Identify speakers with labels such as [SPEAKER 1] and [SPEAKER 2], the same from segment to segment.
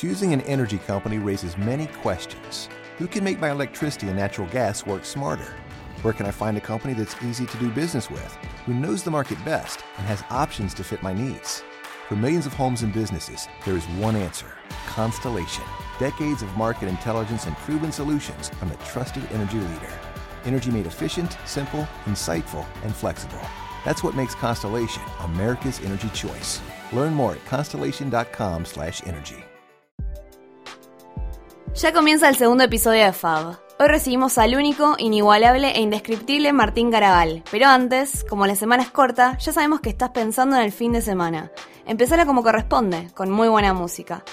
[SPEAKER 1] Choosing an energy company raises many questions. Who can make my electricity and natural gas work smarter? Where can I find a company that's easy to do business with, who knows the market best, and has options to fit my needs? For millions of homes and businesses, there is one answer Constellation. Decades of market intelligence and proven solutions from the trusted energy leader. Energy made efficient, simple, insightful, and flexible. That's what makes Constellation America's energy choice. Learn more at constellation.com/energy.
[SPEAKER 2] Ya comienza el segundo episodio de Fab. Hoy recibimos al único, inigualable e indescriptible Martín Garabal. Pero antes, como la semana es corta, ya sabemos que estás pensando en el fin de semana. Empezala como corresponde, con muy buena música.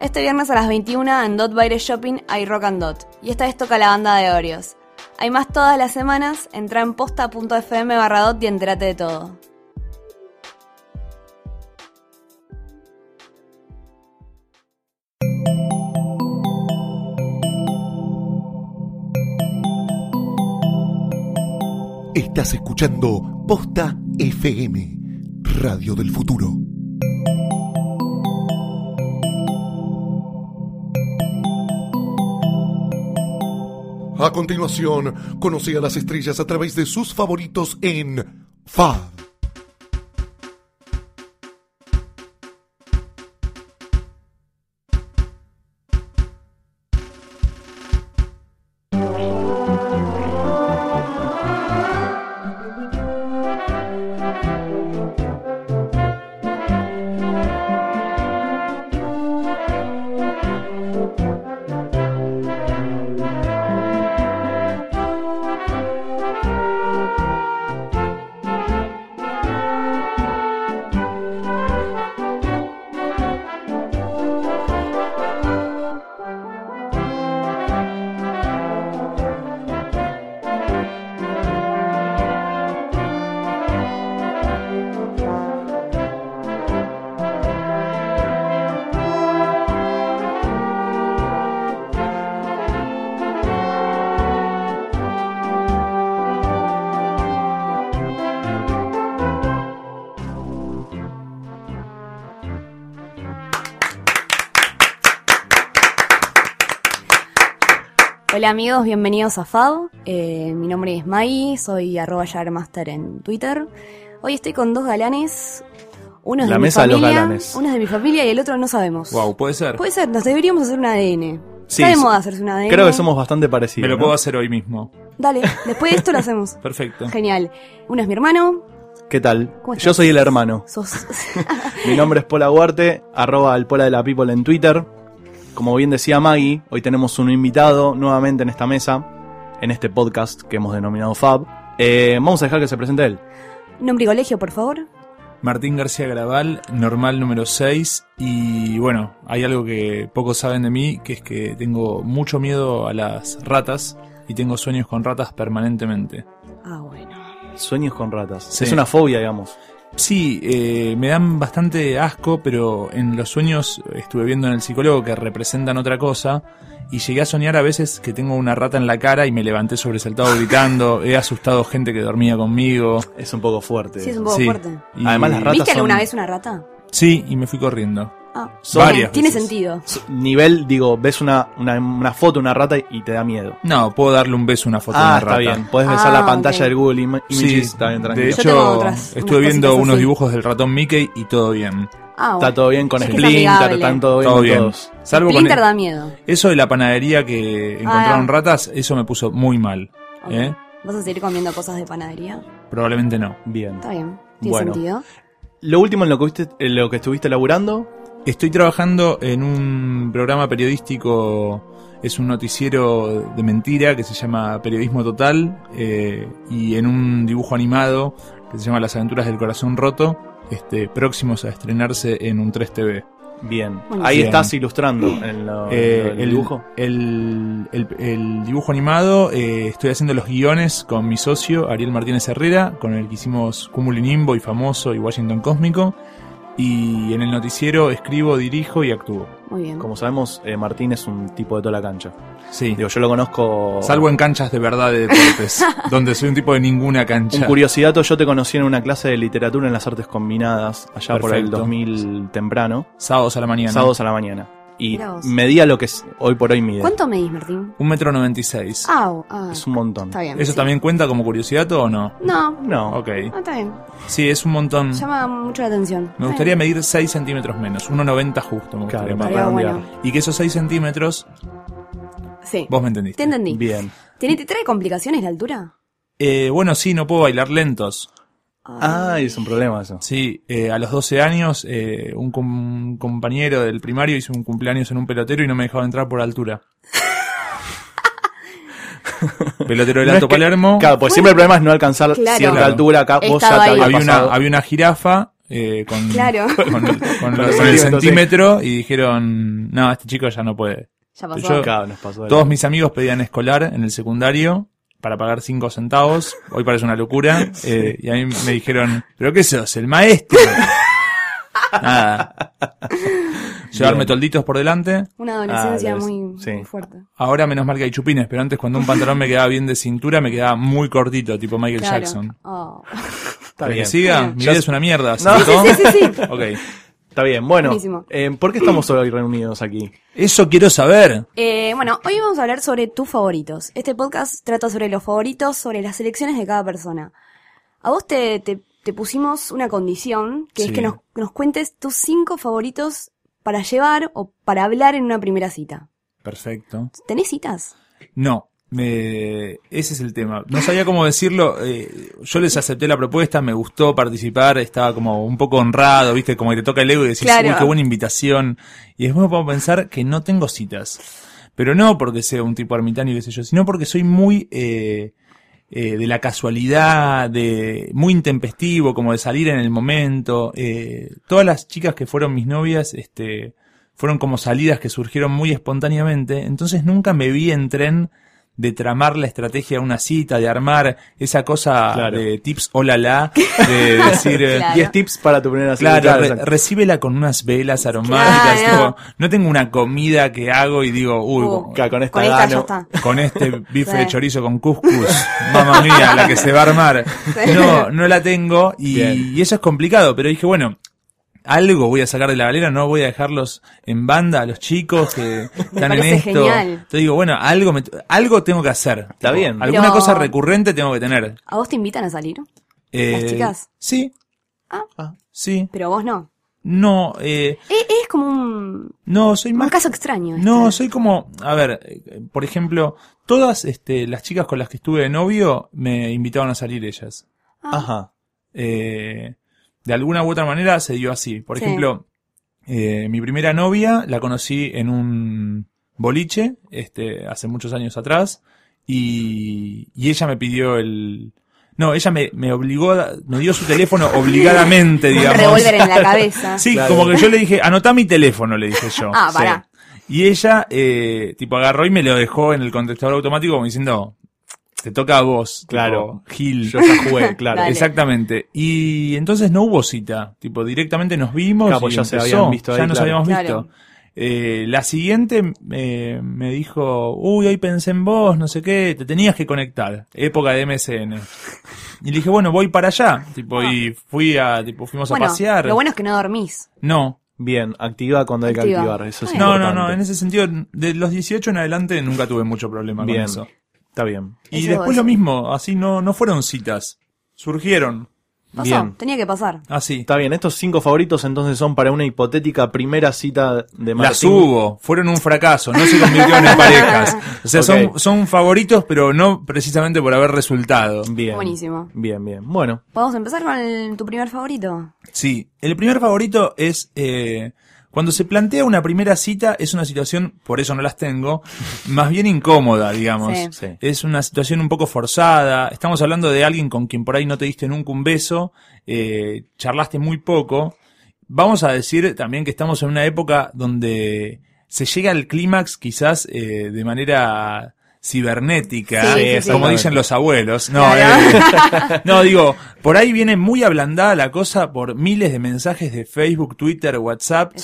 [SPEAKER 2] Este viernes a las 21 en Dot Baile Shopping hay Rock and Dot, y esta vez toca la banda de Oreos. Hay más todas las semanas, entra en posta.fm barra dot y entérate de todo.
[SPEAKER 3] Estás escuchando Posta FM, Radio del Futuro. A continuación, conoce a las estrellas a través de sus favoritos en FAB.
[SPEAKER 2] Hola amigos, bienvenidos a FAB. Eh, mi nombre es Mai, soy arroba Master en Twitter. Hoy estoy con dos galanes. Uno es
[SPEAKER 4] La
[SPEAKER 2] de
[SPEAKER 4] mesa de
[SPEAKER 2] mi
[SPEAKER 4] los
[SPEAKER 2] familia,
[SPEAKER 4] galanes.
[SPEAKER 2] uno es de mi familia y el otro no sabemos.
[SPEAKER 5] Wow, puede ser.
[SPEAKER 2] Puede ser, nos deberíamos hacer un ADN.
[SPEAKER 4] Sí,
[SPEAKER 2] Está de moda hacerse un ADN.
[SPEAKER 4] Creo que somos bastante parecidos.
[SPEAKER 5] Me lo
[SPEAKER 4] ¿no?
[SPEAKER 5] puedo hacer hoy mismo.
[SPEAKER 2] Dale, después de esto lo hacemos.
[SPEAKER 5] Perfecto.
[SPEAKER 2] Genial. Uno es mi hermano.
[SPEAKER 4] ¿Qué tal?
[SPEAKER 2] ¿Cómo estás?
[SPEAKER 4] Yo soy el hermano.
[SPEAKER 2] Sos...
[SPEAKER 4] Mi nombre es Pola Huarte, arroba al Pola de la People en Twitter. Como bien decía Maggie, hoy tenemos un invitado nuevamente en esta mesa, en este podcast que hemos denominado Fab. Eh, vamos a dejar que se presente él.
[SPEAKER 2] Nombre y colegio, por favor.
[SPEAKER 5] Martín García Graval, normal número 6. Y bueno, hay algo que pocos saben de mí, que es que tengo mucho miedo a las ratas y tengo sueños con ratas permanentemente.
[SPEAKER 2] Ah, bueno.
[SPEAKER 4] Sueños con ratas.
[SPEAKER 5] Sí.
[SPEAKER 4] Es una fobia, digamos.
[SPEAKER 5] Sí, eh, me dan bastante asco, pero en los sueños estuve viendo en el psicólogo que representan otra cosa y llegué a soñar a veces que tengo una rata en la cara y me levanté sobresaltado gritando, he asustado gente que dormía conmigo.
[SPEAKER 4] Es un poco fuerte.
[SPEAKER 2] Sí, es un poco
[SPEAKER 5] Sí.
[SPEAKER 2] fuerte.
[SPEAKER 5] Y-
[SPEAKER 4] Además, las ratas
[SPEAKER 2] ¿Viste alguna
[SPEAKER 4] son-
[SPEAKER 2] vez una rata?
[SPEAKER 5] Sí, y me fui corriendo.
[SPEAKER 2] Ah,
[SPEAKER 4] Son-
[SPEAKER 2] tiene,
[SPEAKER 5] veces.
[SPEAKER 2] sentido.
[SPEAKER 4] Nivel, digo, ves una, una, una foto de una rata y te da miedo.
[SPEAKER 5] No, puedo darle un beso a una foto de
[SPEAKER 4] ah,
[SPEAKER 5] una
[SPEAKER 4] está
[SPEAKER 5] rata.
[SPEAKER 4] bien. Puedes besar
[SPEAKER 2] Ah,
[SPEAKER 4] la pantalla del Google
[SPEAKER 5] Sí,
[SPEAKER 4] Images. está bien,
[SPEAKER 5] de
[SPEAKER 4] tranquilo.
[SPEAKER 2] Tengo
[SPEAKER 5] hecho,
[SPEAKER 2] otras-
[SPEAKER 5] estuve viendo unos
[SPEAKER 2] así.
[SPEAKER 5] dibujos del ratón Mickey y todo bien.
[SPEAKER 2] Ah, bueno.
[SPEAKER 4] Está todo bien con
[SPEAKER 2] Es
[SPEAKER 4] Splinter, están todo bien
[SPEAKER 5] Todo
[SPEAKER 4] con
[SPEAKER 5] bien.
[SPEAKER 4] todos.
[SPEAKER 5] Salvo con
[SPEAKER 2] Splinter da miedo.
[SPEAKER 5] eso de la panadería que encontraron
[SPEAKER 2] Ah.
[SPEAKER 5] ratas, eso me puso muy mal. ¿eh?
[SPEAKER 2] ¿Vas a seguir comiendo cosas de panadería?
[SPEAKER 5] Probablemente no.
[SPEAKER 4] Bien.
[SPEAKER 2] Está bien. Tiene
[SPEAKER 4] Bueno.
[SPEAKER 2] sentido.
[SPEAKER 4] Lo último en lo que, viste- en lo que estuviste laburando,
[SPEAKER 5] Estoy trabajando en un programa periodístico, es un noticiero de mentira que se llama Periodismo Total, eh, y en un dibujo animado que se llama Las aventuras del corazón roto, este, próximos a estrenarse en un 3TV.
[SPEAKER 4] bien. Ahí
[SPEAKER 5] Bien.
[SPEAKER 4] estás ilustrando en lo,
[SPEAKER 5] Eh,
[SPEAKER 4] en lo del
[SPEAKER 5] el,
[SPEAKER 4] dibujo.
[SPEAKER 5] El, el- el dibujo animado, eh, estoy haciendo los guiones con mi socio Ariel Martínez Herrera, con el que hicimos Cumulinimbo y Famoso y Washington Cósmico. Y en el noticiero escribo, dirijo y actúo.
[SPEAKER 2] Muy bien.
[SPEAKER 4] Como sabemos, eh, Martín es un tipo de toda la cancha.
[SPEAKER 5] Sí.
[SPEAKER 4] Digo, yo lo conozco.
[SPEAKER 5] Salvo en canchas de verdad de deportes, donde soy un tipo de ninguna cancha.
[SPEAKER 4] Un curiosidad, yo te conocí en una clase de literatura en las artes combinadas, allá por el
[SPEAKER 5] Perfecto.
[SPEAKER 4] 2000 temprano,
[SPEAKER 5] Sábados a la mañana.
[SPEAKER 4] sábados a la mañana. Y medía lo que es- hoy por hoy mide.
[SPEAKER 2] ¿Cuánto medís, Martín?
[SPEAKER 5] Un metro noventa y seis.
[SPEAKER 2] Ah, ah,
[SPEAKER 4] Es un montón.
[SPEAKER 2] está bien.
[SPEAKER 5] ¿Eso
[SPEAKER 2] sí.
[SPEAKER 5] también cuenta como curiosidad o no?
[SPEAKER 2] No,
[SPEAKER 4] No.
[SPEAKER 5] Ok.
[SPEAKER 2] ah, está bien.
[SPEAKER 5] Sí, es un montón.
[SPEAKER 2] Llama mucho la atención.
[SPEAKER 5] Me gustaría medir 6 centímetros menos, 1,90 justo me gustaría
[SPEAKER 4] Claro,
[SPEAKER 2] bueno.
[SPEAKER 5] Y que esos 6 centímetros,
[SPEAKER 2] Sí.
[SPEAKER 5] vos me entendiste.
[SPEAKER 2] Te entendí.
[SPEAKER 4] Bien.
[SPEAKER 2] ¿Tiene, ¿Te trae complicaciones la altura?
[SPEAKER 5] Eh, bueno, sí, no puedo bailar lentos.
[SPEAKER 4] Ah, es un problema eso.
[SPEAKER 5] Sí, eh, a los 12 años, eh, un, com- un compañero del primario hizo un cumpleaños en un pelotero y no me dejaba entrar por altura. pelotero del
[SPEAKER 4] No es
[SPEAKER 5] Alto
[SPEAKER 4] que-
[SPEAKER 5] Palermo.
[SPEAKER 4] Claro, pues siempre el problema es no alcanzar
[SPEAKER 2] Claro.
[SPEAKER 4] cierta
[SPEAKER 5] Claro.
[SPEAKER 4] altura. Acá vos ya te había
[SPEAKER 5] una, había una jirafa eh, con,
[SPEAKER 2] Claro.
[SPEAKER 5] con, con
[SPEAKER 4] el
[SPEAKER 5] el- con el
[SPEAKER 4] centímetro,
[SPEAKER 5] y dijeron, no, este chico ya no puede.
[SPEAKER 2] Ya pasó.
[SPEAKER 5] Yo-
[SPEAKER 4] Claro, nos pasó
[SPEAKER 5] Todos mis amigos pedían escolar en el secundario para pagar 5 centavos. Hoy parece una locura. Eh, y a mí me dijeron, ¿pero qué sos? ¿El maestro? Nada. Llevarme
[SPEAKER 4] Bien.
[SPEAKER 5] tolditos por delante.
[SPEAKER 2] Una adolescencia
[SPEAKER 4] Ah,
[SPEAKER 2] muy,
[SPEAKER 4] sí.
[SPEAKER 2] muy fuerte.
[SPEAKER 5] Ahora menos mal que hay chupines, pero antes cuando un pantalón me quedaba bien de cintura me quedaba muy cortito, tipo Michael
[SPEAKER 2] Claro.
[SPEAKER 5] Jackson.
[SPEAKER 2] Oh.
[SPEAKER 4] Está
[SPEAKER 5] ¿Querés
[SPEAKER 4] bien.
[SPEAKER 5] que siga?
[SPEAKER 2] Bien.
[SPEAKER 5] Mi vida es una mierda. ¿se
[SPEAKER 4] No.
[SPEAKER 5] notó?
[SPEAKER 2] Sí, sí, sí.
[SPEAKER 5] Ok.
[SPEAKER 4] Está bien, bueno. Eh, ¿Por qué estamos hoy reunidos aquí?
[SPEAKER 5] Eso quiero saber.
[SPEAKER 2] Eh, bueno, hoy vamos a hablar sobre tus favoritos. Este podcast trata sobre los favoritos, sobre las elecciones de cada persona. A vos te, te, te pusimos una condición, que
[SPEAKER 5] Sí.
[SPEAKER 2] es que nos, nos cuentes tus cinco favoritos para llevar o para hablar en una primera cita.
[SPEAKER 5] Perfecto.
[SPEAKER 2] ¿Tenés citas?
[SPEAKER 5] No, me... ese es el tema. No sabía cómo decirlo. eh, yo les acepté la propuesta, me gustó participar, estaba como un poco honrado, viste, como que te toca el ego y decís,
[SPEAKER 2] Claro.
[SPEAKER 5] uy, qué buena invitación. Y después me puedo pensar que no tengo citas. Pero no porque sea un tipo ermitaño, qué sé yo, sino porque soy muy eh, eh, de la casualidad, de muy intempestivo, como de salir en el momento. Eh, todas las chicas que fueron mis novias, este, fueron como salidas que surgieron muy espontáneamente, entonces nunca me vi en tren de tramar la estrategia de una cita, de armar esa cosa
[SPEAKER 4] Claro.
[SPEAKER 5] de tips hola la, de decir, eh,
[SPEAKER 2] Claro.
[SPEAKER 4] 10 tips para tu primera cita.
[SPEAKER 5] Claro, re- recíbela con unas velas aromáticas.
[SPEAKER 2] Claro.
[SPEAKER 5] tipo, no tengo una comida que hago y digo, uy,
[SPEAKER 2] Uh,
[SPEAKER 4] con esta
[SPEAKER 2] con esta
[SPEAKER 4] gano.
[SPEAKER 5] con este bife
[SPEAKER 2] Sí.
[SPEAKER 5] de chorizo con couscous, mamá mía, la que se va a armar. No, no la tengo y, y eso es complicado, pero dije, bueno, algo voy a sacar de la galera, no voy a dejarlos en banda a los chicos que están en esto.
[SPEAKER 2] genial.
[SPEAKER 5] Entonces digo, bueno, algo me- algo tengo que hacer.
[SPEAKER 4] Está bien.
[SPEAKER 5] Alguna
[SPEAKER 2] Pero-
[SPEAKER 5] cosa recurrente tengo que tener.
[SPEAKER 2] ¿A vos te invitan a salir?
[SPEAKER 5] Eh,
[SPEAKER 2] ¿Las chicas?
[SPEAKER 5] Sí.
[SPEAKER 2] Ah.
[SPEAKER 5] Sí.
[SPEAKER 2] Pero vos no.
[SPEAKER 5] No, eh,
[SPEAKER 2] Es, es como un,
[SPEAKER 5] no, soy
[SPEAKER 2] un
[SPEAKER 5] más
[SPEAKER 2] caso extraño. este.
[SPEAKER 5] No, soy como, a ver, eh, por ejemplo, todas este, las chicas con las que estuve de novio me invitaban a salir ellas.
[SPEAKER 4] Ajá.
[SPEAKER 5] Eh, de alguna u otra manera se dio así. Por
[SPEAKER 2] Sí.
[SPEAKER 5] ejemplo, eh, mi primera novia la conocí en un boliche, este, hace muchos años atrás, y, y ella me pidió el... No, ella me, me obligó, a- me dio su teléfono obligadamente,
[SPEAKER 2] Un
[SPEAKER 5] digamos.
[SPEAKER 2] revólver en la cabeza.
[SPEAKER 5] Sí,
[SPEAKER 4] Claro.
[SPEAKER 5] como que yo le dije, anotá mi teléfono, le dije yo.
[SPEAKER 2] Ah,
[SPEAKER 5] Sí.
[SPEAKER 2] pará.
[SPEAKER 5] Y ella, eh, tipo, agarró y me lo dejó en el contestador automático como diciendo, te toca a vos.
[SPEAKER 4] Claro.
[SPEAKER 5] tipo, Gil.
[SPEAKER 4] Yo ya jugué, claro.
[SPEAKER 2] Dale.
[SPEAKER 5] Exactamente. Y entonces no hubo cita. Tipo, directamente nos vimos.
[SPEAKER 4] Claro, pues
[SPEAKER 5] y
[SPEAKER 4] ya se habían visto ahí,
[SPEAKER 5] Ya nos
[SPEAKER 4] claro.
[SPEAKER 5] habíamos
[SPEAKER 2] Claro.
[SPEAKER 5] visto. Eh, la siguiente eh, me dijo, uy, hoy pensé en vos, no sé qué, te tenías que conectar. Época de MSN. Y le dije, bueno, voy para allá. Tipo, y fui a, tipo, fuimos
[SPEAKER 2] Ah. Bueno,
[SPEAKER 5] a pasear.
[SPEAKER 2] lo bueno es que no dormís.
[SPEAKER 5] No,
[SPEAKER 4] Bien, activa cuando hay que
[SPEAKER 2] Activa.
[SPEAKER 4] activar. Eso es
[SPEAKER 5] no, no,
[SPEAKER 4] importante.
[SPEAKER 5] no, en ese sentido, de los 18 en adelante nunca tuve mucho problema
[SPEAKER 4] Bien.
[SPEAKER 5] con eso.
[SPEAKER 4] Está bien.
[SPEAKER 5] Y
[SPEAKER 2] Eso
[SPEAKER 5] después
[SPEAKER 2] es.
[SPEAKER 5] lo mismo, así no, no fueron citas, surgieron,
[SPEAKER 2] Pasó,
[SPEAKER 4] Bien.
[SPEAKER 2] tenía que pasar.
[SPEAKER 5] así.
[SPEAKER 4] Está bien, estos cinco favoritos entonces son para una hipotética primera cita de Martín.
[SPEAKER 5] Las hubo, fueron un fracaso, no se convirtieron en parejas. O sea,
[SPEAKER 4] Ok.
[SPEAKER 5] son, son favoritos, pero no precisamente por haber resultado.
[SPEAKER 4] Bien.
[SPEAKER 2] Buenísimo.
[SPEAKER 4] Bien, bien. Bueno,
[SPEAKER 2] ¿Podemos empezar con el- tu primer favorito?
[SPEAKER 5] Sí, el primer favorito es eh, cuando se plantea una primera cita, es una situación, por eso no las tengo, más bien incómoda, digamos.
[SPEAKER 2] Sí.
[SPEAKER 4] Sí.
[SPEAKER 5] Es una situación un poco forzada. Estamos hablando de alguien con quien por ahí no te diste nunca un beso, eh, charlaste muy poco. Vamos a decir también que estamos en una época donde se llega al clímax quizás eh, de manera cibernética,
[SPEAKER 2] Sí,
[SPEAKER 5] eh,
[SPEAKER 2] sí, sí.
[SPEAKER 5] como dicen los abuelos. No,
[SPEAKER 2] Claro.
[SPEAKER 5] eh, no, digo, por ahí viene muy ablandada la cosa por miles de mensajes de Facebook, Twitter, WhatsApp.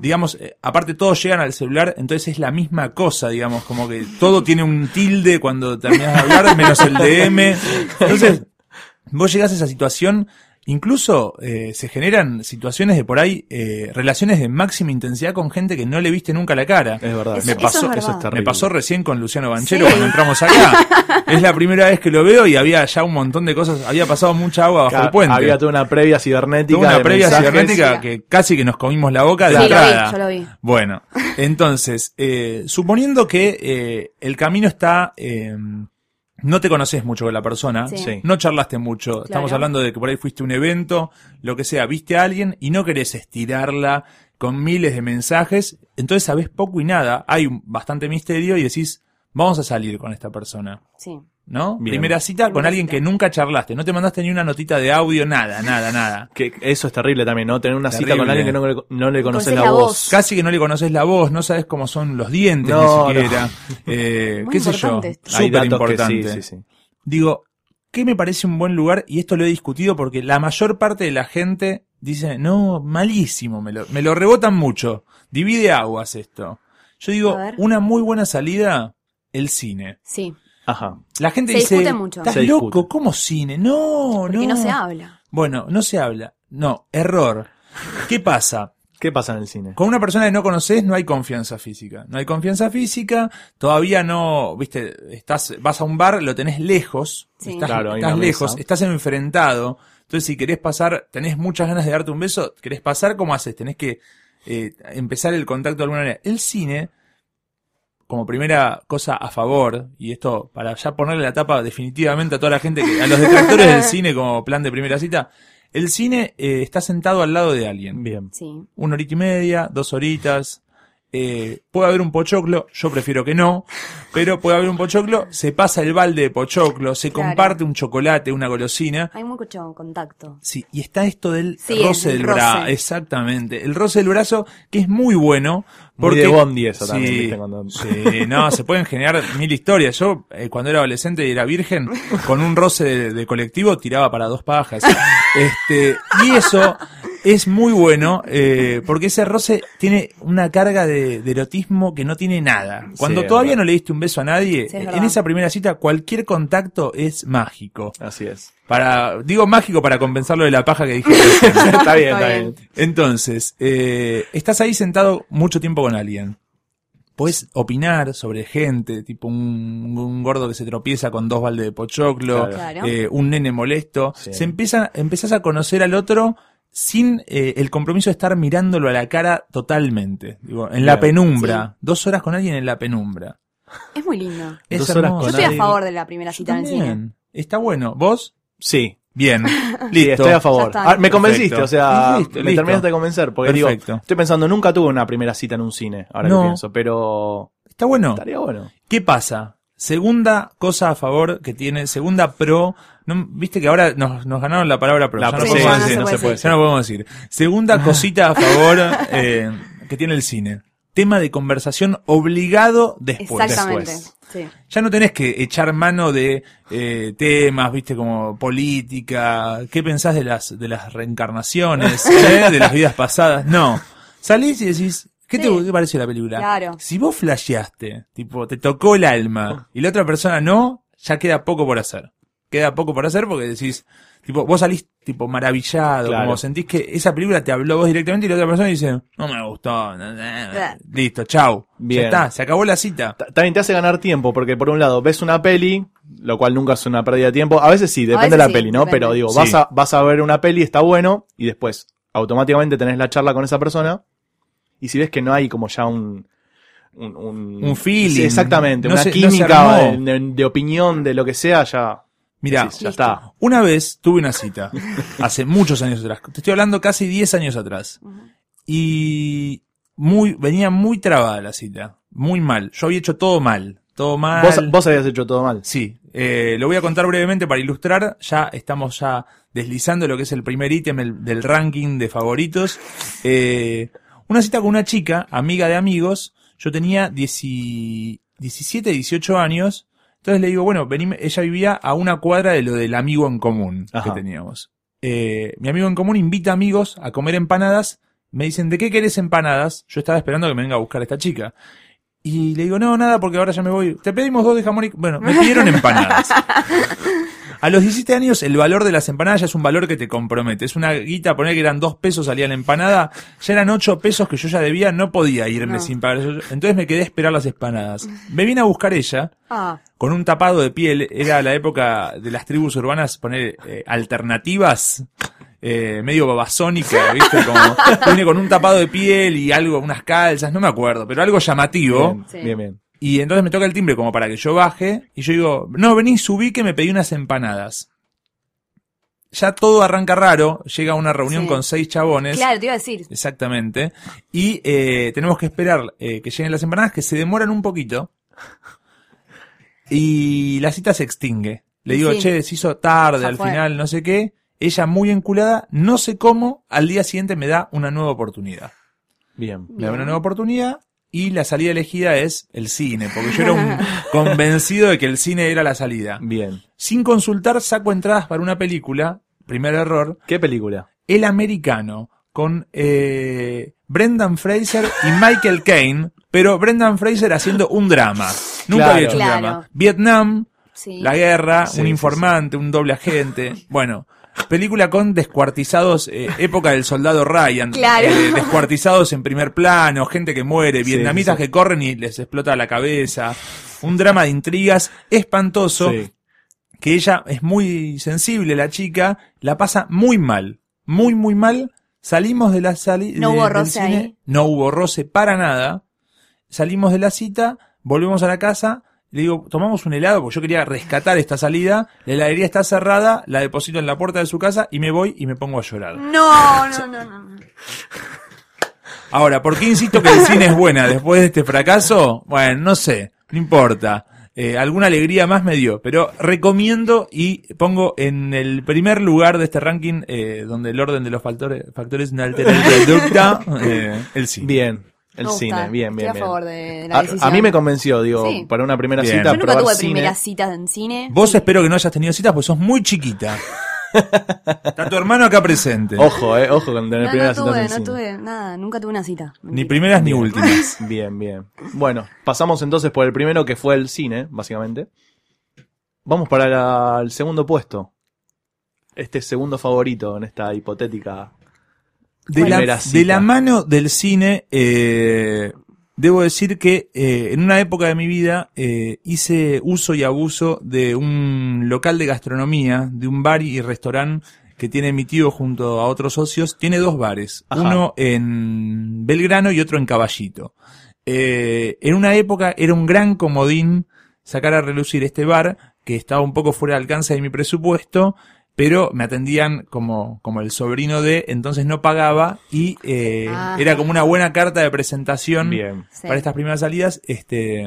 [SPEAKER 5] Digamos, eh, aparte todos llegan al celular, entonces es la misma cosa, digamos, como que todo tiene un tilde cuando terminas de hablar, menos el DM. Entonces, vos llegás a esa situación incluso eh, se generan situaciones de por ahí, eh, relaciones de máxima intensidad con gente que no le viste nunca la cara.
[SPEAKER 4] Es verdad.
[SPEAKER 2] Eso-
[SPEAKER 5] me
[SPEAKER 2] eso
[SPEAKER 5] pasó,
[SPEAKER 2] es verdad.
[SPEAKER 4] eso es
[SPEAKER 5] me pasó recién con Luciano Banchero
[SPEAKER 2] Sí.
[SPEAKER 5] cuando entramos acá. es la primera vez que lo veo y había ya un montón de cosas, había pasado mucha agua bajo
[SPEAKER 4] Ca-
[SPEAKER 5] el puente.
[SPEAKER 4] Había toda una previa cibernética.
[SPEAKER 5] Una
[SPEAKER 4] de
[SPEAKER 5] previa
[SPEAKER 4] mensajes.
[SPEAKER 5] cibernética
[SPEAKER 2] Sí.
[SPEAKER 5] que casi que nos comimos la boca de
[SPEAKER 2] Sí, lo vi,
[SPEAKER 5] entrada.
[SPEAKER 2] yo lo vi.
[SPEAKER 5] Bueno, entonces, eh, suponiendo que eh, el camino está... eh, no te conoces mucho con la persona,
[SPEAKER 2] Sí.
[SPEAKER 4] Sí.
[SPEAKER 5] no charlaste mucho, estamos hablando de que por ahí fuiste a un evento, lo que sea, viste a alguien y no querés estirarla con miles de mensajes, entonces sabés poco y nada, hay un- bastante misterio y decís, vamos a salir con esta persona.
[SPEAKER 2] Sí.
[SPEAKER 5] ¿No?
[SPEAKER 4] Bien.
[SPEAKER 5] Primera cita con alguien
[SPEAKER 2] cita.
[SPEAKER 5] que nunca charlaste, no te mandaste ni una notita de audio, nada, nada, nada.
[SPEAKER 4] Que eso es terrible también, ¿no? Tener una cita con alguien que no, le- no le conoces la,
[SPEAKER 2] la
[SPEAKER 4] voz.
[SPEAKER 2] voz.
[SPEAKER 5] Casi que no le conoces la voz, no sabes cómo son los dientes
[SPEAKER 4] No,
[SPEAKER 5] ni siquiera. Eh,
[SPEAKER 2] Muy
[SPEAKER 5] ¿Qué sé yo?
[SPEAKER 2] esto.
[SPEAKER 4] Hay
[SPEAKER 5] Súper
[SPEAKER 4] datos que
[SPEAKER 5] importante.
[SPEAKER 4] sí, sí, sí.
[SPEAKER 5] Digo, ¿qué me parece un buen lugar? Y esto lo he discutido porque la mayor parte de la gente dice, no, malísimo, me lo, me lo rebotan mucho. Divide aguas esto. Yo digo, una muy buena salida, el cine.
[SPEAKER 2] Sí.
[SPEAKER 4] Ajá.
[SPEAKER 5] La gente
[SPEAKER 2] Se
[SPEAKER 5] dice,
[SPEAKER 2] discute mucho.
[SPEAKER 5] ¿estás
[SPEAKER 4] Se
[SPEAKER 5] loco?
[SPEAKER 4] discute.
[SPEAKER 5] ¿Cómo cine? No,
[SPEAKER 2] Porque no. se habla.
[SPEAKER 5] Bueno, no se habla. No, error. ¿Qué pasa?
[SPEAKER 4] ¿Qué pasa en el cine?
[SPEAKER 5] Con una persona que no conoces no hay confianza física. No hay confianza física, todavía no, viste, estás, vas a un bar, lo tenés lejos,
[SPEAKER 2] Sí.
[SPEAKER 5] estás,
[SPEAKER 4] Claro, hay
[SPEAKER 5] estás
[SPEAKER 4] una
[SPEAKER 5] lejos,
[SPEAKER 4] mesa.
[SPEAKER 5] estás enfrentado. Entonces, si querés pasar, tenés muchas ganas de darte un beso, querés pasar, ¿cómo haces? Tenés que eh, empezar el contacto de alguna manera. El cine, como primera cosa a favor, y esto para ya ponerle la tapa definitivamente a toda la gente, que, a los detractores del cine como plan de primera cita, el cine eh, está sentado al lado de alguien
[SPEAKER 4] Bien.
[SPEAKER 2] Sí.
[SPEAKER 5] una horita y media, dos horitas. Eh, puede haber un pochoclo, yo prefiero que no, pero puede haber un pochoclo, se pasa el balde de pochoclo, se
[SPEAKER 2] Claro.
[SPEAKER 5] comparte un chocolate, una golosina.
[SPEAKER 2] Hay mucho contacto.
[SPEAKER 5] Sí, y está esto del
[SPEAKER 2] Sí,
[SPEAKER 5] roce
[SPEAKER 2] el
[SPEAKER 5] del brazo, exactamente, el roce del brazo que es muy bueno.
[SPEAKER 4] Muy
[SPEAKER 5] Porque,
[SPEAKER 4] de Bondi eso también,
[SPEAKER 5] Sí,
[SPEAKER 4] ¿viste? Cuando-
[SPEAKER 5] sí, no, se pueden generar mil historias. Yo, eh, cuando era adolescente y era virgen, con un roce de, de colectivo tiraba para dos pajas. Este, y eso es muy bueno, eh, porque ese roce tiene una carga de, de erotismo que no tiene nada. Cuando
[SPEAKER 4] Sí,
[SPEAKER 5] todavía
[SPEAKER 4] verdad.
[SPEAKER 5] no le diste un beso a nadie,
[SPEAKER 2] Sí, es
[SPEAKER 5] en esa primera cita, cualquier contacto es mágico.
[SPEAKER 4] Así es.
[SPEAKER 5] Para, digo mágico para compensarlo de la paja que dije.
[SPEAKER 4] está bien,
[SPEAKER 2] Está bien.
[SPEAKER 5] Entonces, eh, estás ahí sentado mucho tiempo con alguien. Puedes opinar sobre gente, tipo un, un gordo que se tropieza con dos baldes de pochoclo.
[SPEAKER 4] Claro.
[SPEAKER 5] eh, un nene molesto.
[SPEAKER 4] Sí.
[SPEAKER 5] Se empieza, empezás a conocer al otro sin eh, el compromiso de estar mirándolo a la cara totalmente. Digo, en la penumbra. Dos horas con alguien en la penumbra.
[SPEAKER 2] Es muy lindo.
[SPEAKER 5] Es
[SPEAKER 4] Dos horas.
[SPEAKER 2] Yo estoy a favor de la primera cita en el cine.
[SPEAKER 5] Está bueno. ¿Vos?
[SPEAKER 4] Sí.
[SPEAKER 5] Bien.
[SPEAKER 4] Sí,
[SPEAKER 5] Listo.
[SPEAKER 4] estoy a favor. Ah, me convenciste,
[SPEAKER 5] Perfecto.
[SPEAKER 4] o sea,
[SPEAKER 5] Listo,
[SPEAKER 4] me
[SPEAKER 5] listo.
[SPEAKER 4] terminaste de convencer. Porque
[SPEAKER 5] Perfecto.
[SPEAKER 4] digo, estoy pensando, nunca tuve una primera cita en un cine, ahora
[SPEAKER 5] No.
[SPEAKER 4] que pienso, pero
[SPEAKER 5] Está bueno.
[SPEAKER 4] estaría bueno.
[SPEAKER 5] ¿Qué pasa? Segunda cosa a favor que tiene, segunda pro, no, viste que ahora nos, nos ganaron la palabra pro,
[SPEAKER 4] La
[SPEAKER 5] ya no podemos
[SPEAKER 2] sí,
[SPEAKER 5] decir,
[SPEAKER 2] no se puede
[SPEAKER 5] ya no podemos decir. Segunda cosita a favor eh, que tiene el cine. Tema de conversación obligado después.
[SPEAKER 2] Exactamente.
[SPEAKER 4] después.
[SPEAKER 2] Sí.
[SPEAKER 5] Ya no tenés que echar mano de eh, temas, viste, como política, qué pensás de las, de las reencarnaciones, eh, de las vidas pasadas. No. Salís y decís, ¿qué te,
[SPEAKER 2] Sí.
[SPEAKER 5] qué pareció la película?
[SPEAKER 2] Claro.
[SPEAKER 5] Si vos flasheaste, tipo, te tocó el alma, y la otra persona no, ya queda poco por hacer. Queda poco por hacer porque decís, tipo, vos salís tipo maravillado,
[SPEAKER 4] Claro.
[SPEAKER 5] como sentís que esa película te habló vos directamente y la otra persona dice, no me gustó, no, no, no". listo, chau.
[SPEAKER 4] Bien.
[SPEAKER 5] Ya está, se acabó la cita.
[SPEAKER 4] Ta- También te hace ganar tiempo, porque por un lado ves una peli, lo cual nunca es una pérdida de tiempo. A veces sí, depende
[SPEAKER 2] veces
[SPEAKER 4] de la
[SPEAKER 2] sí,
[SPEAKER 4] peli, ¿no?
[SPEAKER 2] depende.
[SPEAKER 4] Pero digo,
[SPEAKER 5] Sí.
[SPEAKER 4] vas, a, vas a ver una peli, está bueno, y después automáticamente tenés la charla con esa persona. Y si ves que no hay como ya un. Un, un,
[SPEAKER 5] Un feeling.
[SPEAKER 4] Sí, exactamente,
[SPEAKER 5] No
[SPEAKER 4] una
[SPEAKER 5] se-
[SPEAKER 4] química
[SPEAKER 5] armó.
[SPEAKER 4] de, de- de opinión, de lo que sea, ya. Decís, ya está.
[SPEAKER 5] Una vez tuve una cita, hace muchos años atrás, te estoy hablando casi 10 años atrás, y muy, venía muy trabada la cita, muy mal, yo había hecho todo mal, todo mal.
[SPEAKER 4] Vos, vos habías hecho todo mal.
[SPEAKER 5] Sí, eh, lo voy a contar brevemente para ilustrar, ya estamos ya deslizando lo que es el primer ítem el- del ranking de favoritos. Eh, una cita con una chica, amiga de amigos, yo tenía 10 17, 18 años, entonces le digo, bueno, vení, ella vivía a una cuadra de lo del amigo en común
[SPEAKER 4] Ajá.
[SPEAKER 5] que teníamos. Eh, mi amigo en común invita amigos a comer empanadas, me dicen, ¿de qué querés empanadas? Yo estaba esperando que me venga a buscar esta chica. Y le digo, no, nada, porque ahora ya me voy. Te pedimos dos de jamón y... Bueno, me pidieron empanadas. A los 17 años el valor de las empanadas ya es un valor que te compromete. Es una guita, poner que eran 2 pesos salía la empanada, ya eran 8 pesos que yo ya debía, no podía irme
[SPEAKER 2] No.
[SPEAKER 5] sin pagar eso. Entonces me quedé a esperar las empanadas. Me vine a buscar ella
[SPEAKER 2] Ah,
[SPEAKER 5] con un tapado de piel. Era la época de las tribus urbanas poner eh, alternativas. eh, medio babasónica, ¿viste? Como, vine con un tapado de piel y algo, unas calzas, no me acuerdo, pero algo llamativo.
[SPEAKER 4] Bien,
[SPEAKER 2] Sí.
[SPEAKER 4] bien, bien.
[SPEAKER 5] Y entonces me toca el timbre como para que yo baje. Y yo digo, no, vení, subí que me pedí unas empanadas. Ya todo arranca raro. Llega una reunión
[SPEAKER 2] Sí.
[SPEAKER 5] con seis chabones.
[SPEAKER 2] claro, te iba a decir.
[SPEAKER 5] Exactamente. Y eh, tenemos que esperar eh, que lleguen las empanadas, que se demoran un poquito. Y la cita se extingue. Le digo,
[SPEAKER 2] Sí.
[SPEAKER 5] che, se hizo tarde,
[SPEAKER 2] Ya
[SPEAKER 5] al
[SPEAKER 2] fue.
[SPEAKER 5] final, no sé qué. Ella muy enculada, no sé cómo, al día siguiente me da una nueva oportunidad.
[SPEAKER 4] Bien.
[SPEAKER 5] Me da una nueva oportunidad y la salida elegida es el cine, porque yo era un convencido de que el cine era la salida.
[SPEAKER 4] Bien.
[SPEAKER 5] Sin consultar, saco entradas para una película, primer error,
[SPEAKER 4] ¿Qué película?
[SPEAKER 5] El Americano, con eh, Brendan Fraser y Michael Caine, pero Brendan Fraser haciendo un drama. Nunca
[SPEAKER 4] Claro.
[SPEAKER 5] había hecho un
[SPEAKER 2] Claro.
[SPEAKER 5] drama. Vietnam,
[SPEAKER 2] Sí.
[SPEAKER 5] la guerra,
[SPEAKER 4] Sí,
[SPEAKER 5] un
[SPEAKER 4] sí,
[SPEAKER 5] informante, un doble agente. Bueno, película con descuartizados, eh, época del soldado Ryan.
[SPEAKER 2] Claro.
[SPEAKER 5] eh, descuartizados en primer plano, gente que muere, vietnamitas
[SPEAKER 4] sí, sí.
[SPEAKER 5] que corren y les explota la cabeza. Un drama de intrigas espantoso
[SPEAKER 4] Sí.
[SPEAKER 5] que ella es muy sensible, la chica, la pasa muy mal, muy, muy mal. Salimos de la salida.
[SPEAKER 2] No hubo roce ahí.
[SPEAKER 5] No hubo roce para nada. Salimos de la cita, volvemos a la casa. Le digo, tomamos un helado porque yo quería rescatar esta salida. La heladería está cerrada, la deposito en la puerta de su casa y me voy y me pongo a llorar.
[SPEAKER 2] No, no, no, no. no.
[SPEAKER 5] Ahora, ¿por qué insisto que el cine es buena después de este fracaso? Bueno, no sé, no importa. Eh, alguna alegría más me dio, pero recomiendo y pongo en el primer lugar de este ranking, eh, donde el orden de los factores, factores no altera el producto, eh, el cine.
[SPEAKER 4] Bien. El
[SPEAKER 2] Me gusta.
[SPEAKER 4] cine, bien, bien,
[SPEAKER 2] Estoy a
[SPEAKER 4] bien.
[SPEAKER 2] favor de, de la
[SPEAKER 4] A, mí me convenció, digo,
[SPEAKER 2] Sí.
[SPEAKER 4] para una primera
[SPEAKER 5] Bien.
[SPEAKER 4] cita.
[SPEAKER 2] Yo nunca tuve
[SPEAKER 4] cine.
[SPEAKER 2] primeras citas en cine.
[SPEAKER 5] Vos espero que no hayas tenido citas, pues sos muy chiquita. Está tu hermano acá presente.
[SPEAKER 4] Ojo, eh, ojo con tener
[SPEAKER 2] No,
[SPEAKER 4] primeras
[SPEAKER 2] no
[SPEAKER 4] citas
[SPEAKER 2] tuve,
[SPEAKER 4] en
[SPEAKER 2] no
[SPEAKER 4] cine.
[SPEAKER 2] tuve nada, nunca tuve una cita.
[SPEAKER 5] Ni primeras ni últimas.
[SPEAKER 4] Bien, bien. Bueno, pasamos entonces por el primero que fue el cine, básicamente. Vamos para la- el segundo puesto. Este segundo favorito en esta hipotética.
[SPEAKER 5] De la, de mano del cine, eh, debo decir que eh, en una época de mi vida eh, hice uso y abuso de un local de gastronomía, de un bar y restaurante que tiene mi tío junto a otros socios. Tiene dos bares,
[SPEAKER 4] Ajá.
[SPEAKER 5] uno en Belgrano y otro en Caballito. Eh, en una época era un gran comodín sacar a relucir este bar que estaba un poco fuera de alcance de mi presupuesto, pero me atendían como, como el sobrino de, entonces no pagaba y eh,
[SPEAKER 2] Ajá.
[SPEAKER 5] era como una buena carta de presentación
[SPEAKER 4] Bien.
[SPEAKER 2] Sí.
[SPEAKER 5] para estas primeras salidas. Este,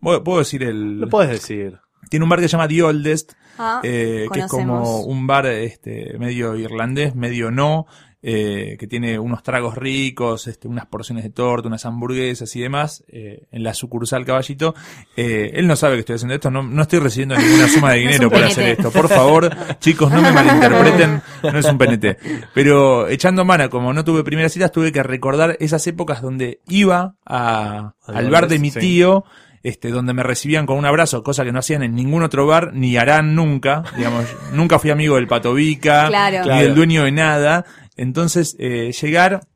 [SPEAKER 5] ¿puedo, puedo decir el,
[SPEAKER 4] Lo puedes decir.
[SPEAKER 5] tiene un bar que se llama The Oldest,
[SPEAKER 2] Ah,
[SPEAKER 5] eh, que es como
[SPEAKER 2] conocemos.
[SPEAKER 5] un bar este medio irlandés, medio no, eh, que tiene unos tragos ricos, este, unas porciones de torta, unas hamburguesas y demás, eh, en la sucursal Caballito. Eh, él no sabe que estoy haciendo esto, no, no estoy recibiendo ninguna suma de
[SPEAKER 2] No
[SPEAKER 5] dinero
[SPEAKER 2] un
[SPEAKER 5] por hacer esto. Por favor, chicos, no me malinterpreten, no es un PNT. Pero echando mano, como no tuve primeras citas, tuve que recordar esas épocas donde iba a,
[SPEAKER 4] Al
[SPEAKER 5] al bar de mi
[SPEAKER 4] sí.
[SPEAKER 5] tío, este, donde me recibían con un abrazo, cosa que no hacían en ningún otro bar, ni harán nunca, digamos, nunca fui amigo del Patovica,
[SPEAKER 2] Claro.
[SPEAKER 5] ni
[SPEAKER 4] Claro.
[SPEAKER 5] del dueño de nada, entonces, eh, llegar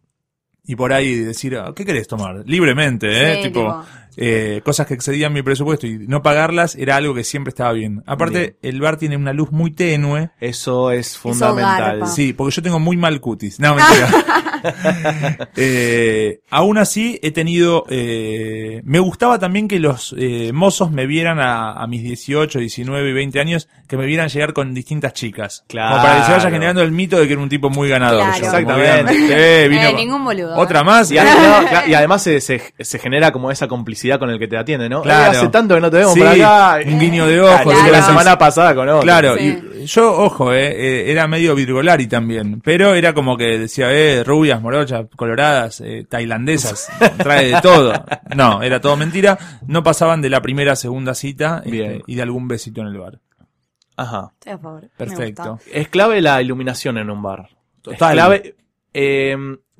[SPEAKER 5] y por ahí decir, "Ah, ¿qué querés tomar? Libremente, ¿eh?
[SPEAKER 2] Sí,
[SPEAKER 5] tipo,
[SPEAKER 2] tipo.
[SPEAKER 5] Eh, cosas que excedían mi presupuesto y no pagarlas era algo que siempre estaba bien. Aparte,
[SPEAKER 4] Bien.
[SPEAKER 5] el bar tiene una luz muy tenue.
[SPEAKER 4] Eso es fundamental.
[SPEAKER 5] Sí, porque yo tengo muy mal cutis. No, mentira. eh, aún así, he tenido. Eh, me gustaba también que los eh, mozos me vieran a, a mis 18, 19 y 20 años, que me vieran llegar con distintas chicas.
[SPEAKER 4] Claro.
[SPEAKER 5] Como para que se vaya generando el mito de que era un tipo muy ganador.
[SPEAKER 2] Claro.
[SPEAKER 5] yo, como
[SPEAKER 4] Exactamente.
[SPEAKER 5] eh, vino-
[SPEAKER 2] Eh, ningún boludo.
[SPEAKER 5] Otra más.
[SPEAKER 4] Y, además, no, claro, y además se, se, se genera como esa complicidad con el que te atiende, ¿no?
[SPEAKER 5] Claro.
[SPEAKER 4] Eh, hace tanto que no te vemos
[SPEAKER 5] Sí,
[SPEAKER 4] por acá.
[SPEAKER 5] un guiño de ojos,
[SPEAKER 4] Claro, la semana pasada con otro.
[SPEAKER 5] Claro,
[SPEAKER 2] Sí.
[SPEAKER 5] y yo, ojo, eh, eh, era medio virgolari también, pero era como que decía, eh, rubias, morochas, coloradas, eh, tailandesas, trae de todo. No, era todo mentira, no pasaban de la primera a segunda cita este, y de algún besito en el bar.
[SPEAKER 4] Ajá.
[SPEAKER 2] Estoy a favor.
[SPEAKER 5] Perfecto.
[SPEAKER 4] Es clave la iluminación en un bar.
[SPEAKER 5] Total.
[SPEAKER 4] Es clave. eh,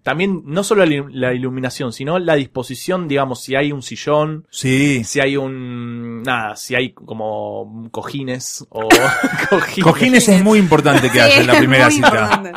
[SPEAKER 4] también, no solo la ilu- la iluminación, sino la disposición, digamos, si hay un sillón,
[SPEAKER 5] Sí,
[SPEAKER 4] si hay un, nada, si hay como cojines o cojines.
[SPEAKER 5] Cojines es muy importante que
[SPEAKER 2] Sí,
[SPEAKER 5] haya en la primera cita.
[SPEAKER 2] importante.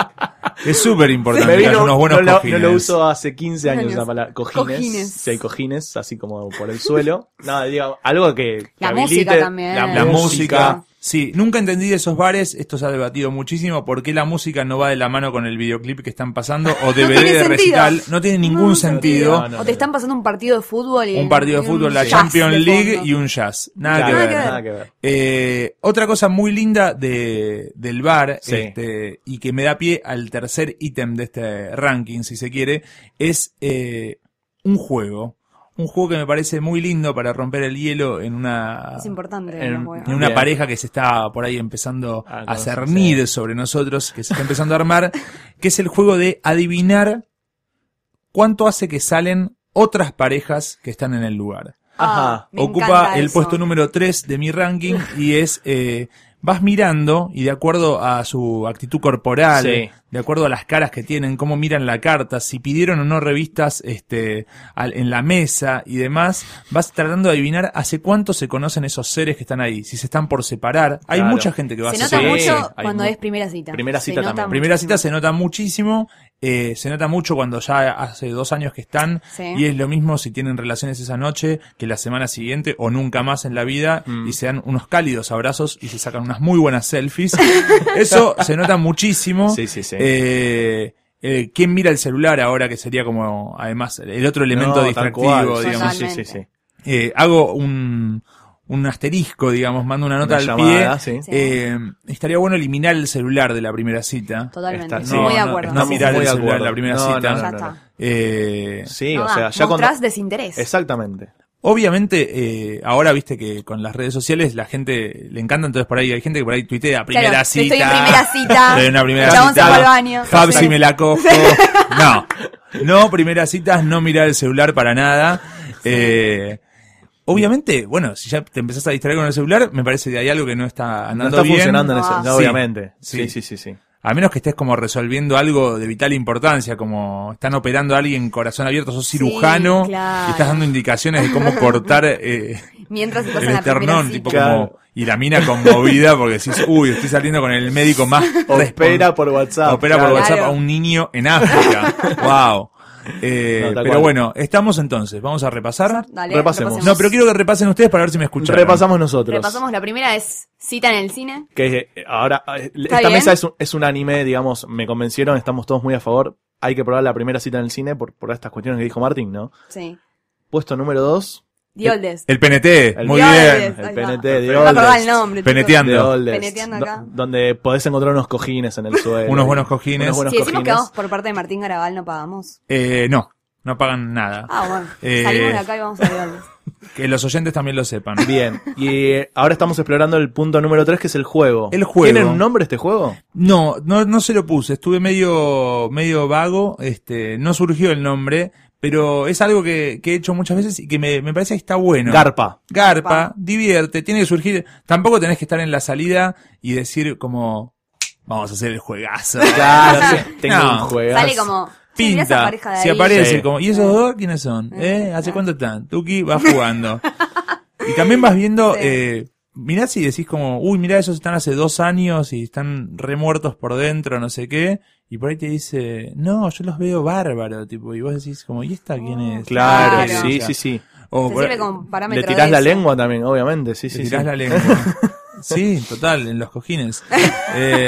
[SPEAKER 5] Es súper importante que haya unos buenos
[SPEAKER 4] no, lo,
[SPEAKER 5] cojines.
[SPEAKER 4] no lo uso hace 15 años
[SPEAKER 2] Años.
[SPEAKER 4] esa palabra. Cojines,
[SPEAKER 2] Cojines.
[SPEAKER 4] Si hay cojines, así como por el suelo. No, digo, algo que. que
[SPEAKER 2] La
[SPEAKER 4] habilite
[SPEAKER 2] música también.
[SPEAKER 5] La música. Sí, nunca entendí de esos bares, esto se ha debatido muchísimo, por qué la música no va de la mano con el videoclip que están pasando o DVD
[SPEAKER 2] tiene
[SPEAKER 5] de
[SPEAKER 2] sentido.
[SPEAKER 5] recital. No tiene ningún
[SPEAKER 2] No,
[SPEAKER 5] sentido.
[SPEAKER 4] No, no,
[SPEAKER 2] o te están pasando un partido de fútbol y
[SPEAKER 5] Un partido de
[SPEAKER 2] un
[SPEAKER 5] fútbol, la Champions League y un jazz. Nada
[SPEAKER 4] Claro,
[SPEAKER 5] que
[SPEAKER 2] Nada
[SPEAKER 5] ver.
[SPEAKER 2] que ver.
[SPEAKER 4] nada que ver.
[SPEAKER 5] Eh, otra cosa muy linda de, del bar,
[SPEAKER 4] Sí.
[SPEAKER 5] este, y que me da pie al tercer ítem de este ranking, si se quiere, es eh, un juego. Un juego que me parece muy lindo para romper el hielo en una,
[SPEAKER 2] Es importante.
[SPEAKER 4] En-
[SPEAKER 5] una
[SPEAKER 4] Bien.
[SPEAKER 5] pareja que se está por ahí empezando
[SPEAKER 4] Ah,
[SPEAKER 5] a cernir sobre nosotros, que se está empezando a armar, que es el juego de adivinar cuánto hace que salen otras parejas que están en el lugar.
[SPEAKER 2] Ah,
[SPEAKER 4] Ajá.
[SPEAKER 2] me
[SPEAKER 5] Ocupa el
[SPEAKER 2] eso.
[SPEAKER 5] puesto número 3 de mi ranking y es, eh, vas mirando y de acuerdo a su actitud corporal,
[SPEAKER 4] Sí.
[SPEAKER 5] De acuerdo a las caras que tienen, cómo miran la carta, si pidieron o no revistas este, al- en la mesa y demás, vas tratando de adivinar hace cuánto se conocen esos seres que están ahí, si se están por separar. Hay
[SPEAKER 4] Claro.
[SPEAKER 5] mucha gente que va
[SPEAKER 2] Se
[SPEAKER 5] a
[SPEAKER 2] nota
[SPEAKER 4] Sí,
[SPEAKER 2] mucho cuando es primera cita.
[SPEAKER 4] Primera
[SPEAKER 2] Se
[SPEAKER 4] cita
[SPEAKER 2] nota
[SPEAKER 4] también.
[SPEAKER 5] Primera
[SPEAKER 2] muchísimo.
[SPEAKER 5] cita se nota muchísimo, eh, se nota mucho cuando ya hace dos años que están
[SPEAKER 2] Sí.
[SPEAKER 5] y es lo mismo si tienen relaciones esa noche que la semana siguiente o nunca más en la vida
[SPEAKER 4] Mm.
[SPEAKER 5] y se dan unos cálidos abrazos y se sacan unas muy buenas selfies. Eso se nota muchísimo.
[SPEAKER 4] Sí, sí, sí.
[SPEAKER 5] Eh, eh, ¿Quién mira el celular ahora que sería como además el otro elemento
[SPEAKER 4] No,
[SPEAKER 5] distractivo, digamos?
[SPEAKER 4] Sí, sí, sí.
[SPEAKER 5] Eh, hago un, un asterisco, digamos, mando una nota
[SPEAKER 4] Una
[SPEAKER 5] al
[SPEAKER 4] llamada,
[SPEAKER 5] pie.
[SPEAKER 4] sí.
[SPEAKER 5] Eh, estaría bueno eliminar el celular de la primera cita.
[SPEAKER 2] Totalmente.
[SPEAKER 4] Está- no,
[SPEAKER 2] muy de acuerdo.
[SPEAKER 5] no
[SPEAKER 2] Sí,
[SPEAKER 5] mirar el
[SPEAKER 4] de
[SPEAKER 5] celular
[SPEAKER 4] acuerdo.
[SPEAKER 5] la primera
[SPEAKER 4] No,
[SPEAKER 5] cita.
[SPEAKER 4] no, no,
[SPEAKER 2] Ya
[SPEAKER 4] no,
[SPEAKER 2] está.
[SPEAKER 4] no.
[SPEAKER 5] Eh,
[SPEAKER 4] Sí,
[SPEAKER 2] No
[SPEAKER 4] o sea, ya
[SPEAKER 2] mostrás
[SPEAKER 4] cuando...
[SPEAKER 2] desinterés.
[SPEAKER 4] Exactamente.
[SPEAKER 5] Obviamente, eh, ahora viste que con las redes sociales la gente le encanta, entonces por ahí hay gente que por ahí tuitea primera
[SPEAKER 2] Claro,
[SPEAKER 5] cita.
[SPEAKER 2] Estoy en primera cita.
[SPEAKER 5] Estoy en una primera cita.
[SPEAKER 2] se al baño.
[SPEAKER 5] Fab,
[SPEAKER 2] Sí.
[SPEAKER 5] si me la cojo. No. No, primeras citas, no mirar el celular para nada. Eh, obviamente, bueno, si ya te empezás a distraer con el celular, me parece que hay algo que no está
[SPEAKER 4] No
[SPEAKER 5] andando
[SPEAKER 4] está
[SPEAKER 5] bien.
[SPEAKER 4] funcionando en ese...
[SPEAKER 2] Ah.
[SPEAKER 4] no,
[SPEAKER 5] Sí.
[SPEAKER 4] obviamente.
[SPEAKER 5] Sí.
[SPEAKER 4] Sí, sí, sí, sí.
[SPEAKER 5] A menos que estés como resolviendo algo de vital importancia, como están operando a alguien corazón abierto, sos
[SPEAKER 2] Sí,
[SPEAKER 5] cirujano
[SPEAKER 2] claro.
[SPEAKER 5] y estás dando indicaciones de cómo cortar eh,
[SPEAKER 2] Mientras
[SPEAKER 5] el esternón, tipo
[SPEAKER 4] Claro.
[SPEAKER 5] como y la mina conmovida porque decís, uy, estoy saliendo con el médico más
[SPEAKER 4] Opera por WhatsApp.
[SPEAKER 5] opera por. WhatsApp a un niño en África. wow. Eh,
[SPEAKER 4] No,
[SPEAKER 5] pero
[SPEAKER 4] cual.
[SPEAKER 5] bueno, estamos entonces, vamos a repasar.
[SPEAKER 2] Dale,
[SPEAKER 4] Repasemos.
[SPEAKER 5] No, pero quiero que repasen ustedes para ver si me escuchan.
[SPEAKER 4] Repasamos nosotros.
[SPEAKER 2] Repasamos la primera es cita en el cine.
[SPEAKER 4] Que eh, ahora, eh,
[SPEAKER 2] ¿Está
[SPEAKER 4] esta
[SPEAKER 2] bien?
[SPEAKER 4] mesa es un, es un anime, digamos, me convencieron, estamos todos muy a favor. Hay que probar la primera cita en el cine por, por estas cuestiones que dijo Martín, ¿no?
[SPEAKER 2] Sí.
[SPEAKER 4] Puesto número 2.
[SPEAKER 2] The Oldest.
[SPEAKER 5] El PNT,
[SPEAKER 4] El
[SPEAKER 5] muy bien.
[SPEAKER 4] El PNT de
[SPEAKER 2] No me acordaba el nombre.
[SPEAKER 5] Peneteando.
[SPEAKER 2] Peneteando
[SPEAKER 4] do-
[SPEAKER 2] acá.
[SPEAKER 4] donde podés encontrar unos cojines en el suelo.
[SPEAKER 5] Unos buenos cojines.
[SPEAKER 4] unos buenos
[SPEAKER 2] Si decimos que
[SPEAKER 4] cojines.
[SPEAKER 2] vamos por parte de Martín Garabal, no pagamos.
[SPEAKER 5] Eh, no, no pagan nada.
[SPEAKER 2] Ah, bueno.
[SPEAKER 5] Eh,
[SPEAKER 2] Salimos de acá y vamos a The Oldest.
[SPEAKER 5] Que los oyentes también lo sepan.
[SPEAKER 4] Bien, y eh, ahora estamos explorando el punto número 3, que es el juego.
[SPEAKER 5] El juego.
[SPEAKER 4] ¿Tiene un nombre este juego?
[SPEAKER 5] No, no, no se lo puse. Estuve medio, medio vago. Este, no surgió el nombre, pero es algo que, que he hecho muchas veces y que me, me parece que está bueno. Garpa.
[SPEAKER 2] Garpa,
[SPEAKER 5] divierte, tiene que surgir. Tampoco tenés que estar en la salida y decir como, vamos a hacer el juegazo.
[SPEAKER 4] Claro, tengo
[SPEAKER 5] No.
[SPEAKER 4] un juego.
[SPEAKER 2] Sale como. "Che, mirá esa
[SPEAKER 5] Pinta, si
[SPEAKER 2] ahí".
[SPEAKER 5] aparece
[SPEAKER 4] Sí.
[SPEAKER 5] como, ¿y esos dos quiénes son? ¿Eh? ¿Hace cuánto están? Tuki va jugando. y también vas viendo,
[SPEAKER 2] Sí.
[SPEAKER 5] eh, mirá si decís como, uy, mirá, esos están hace dos años y están remuertos por dentro, no sé qué. Y por ahí te dice, no, yo los veo bárbaro, tipo, y vos decís como, ¿y esta quién es?
[SPEAKER 4] Claro,
[SPEAKER 2] Claro.
[SPEAKER 4] sí, sí, sí.
[SPEAKER 5] O por-
[SPEAKER 4] Le tirás la lengua también, obviamente, sí,
[SPEAKER 5] te
[SPEAKER 4] sí.
[SPEAKER 5] tirás
[SPEAKER 4] sí.
[SPEAKER 5] la lengua. Sí, total, en los cojines. Eh,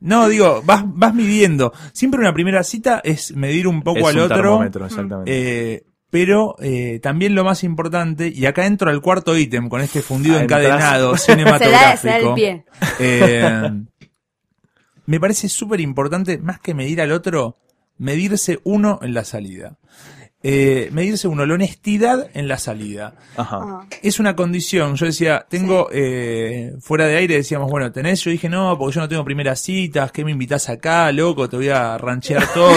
[SPEAKER 5] no, digo, vas, vas midiendo. Siempre una primera cita es medir un poco
[SPEAKER 4] Es
[SPEAKER 5] al
[SPEAKER 4] un
[SPEAKER 5] otro.
[SPEAKER 4] termómetro, exactamente.
[SPEAKER 5] Eh, pero eh, también lo más importante, y acá entro al cuarto ítem con este fundido
[SPEAKER 4] Ah,
[SPEAKER 5] encadenado
[SPEAKER 2] Se da,
[SPEAKER 5] cinematográfico.
[SPEAKER 2] se da el pie.
[SPEAKER 5] Eh, me parece súper importante, más que medir al otro, medirse uno en la salida. Eh, medirse uno, la honestidad en la salida.
[SPEAKER 4] Ajá.
[SPEAKER 2] Ah.
[SPEAKER 5] Es una condición. Yo decía, tengo, eh, fuera de aire decíamos, bueno, tenés, yo dije, no, porque yo no tengo primeras citas, ¿qué me invitás acá, loco? Te voy a ranchear todo.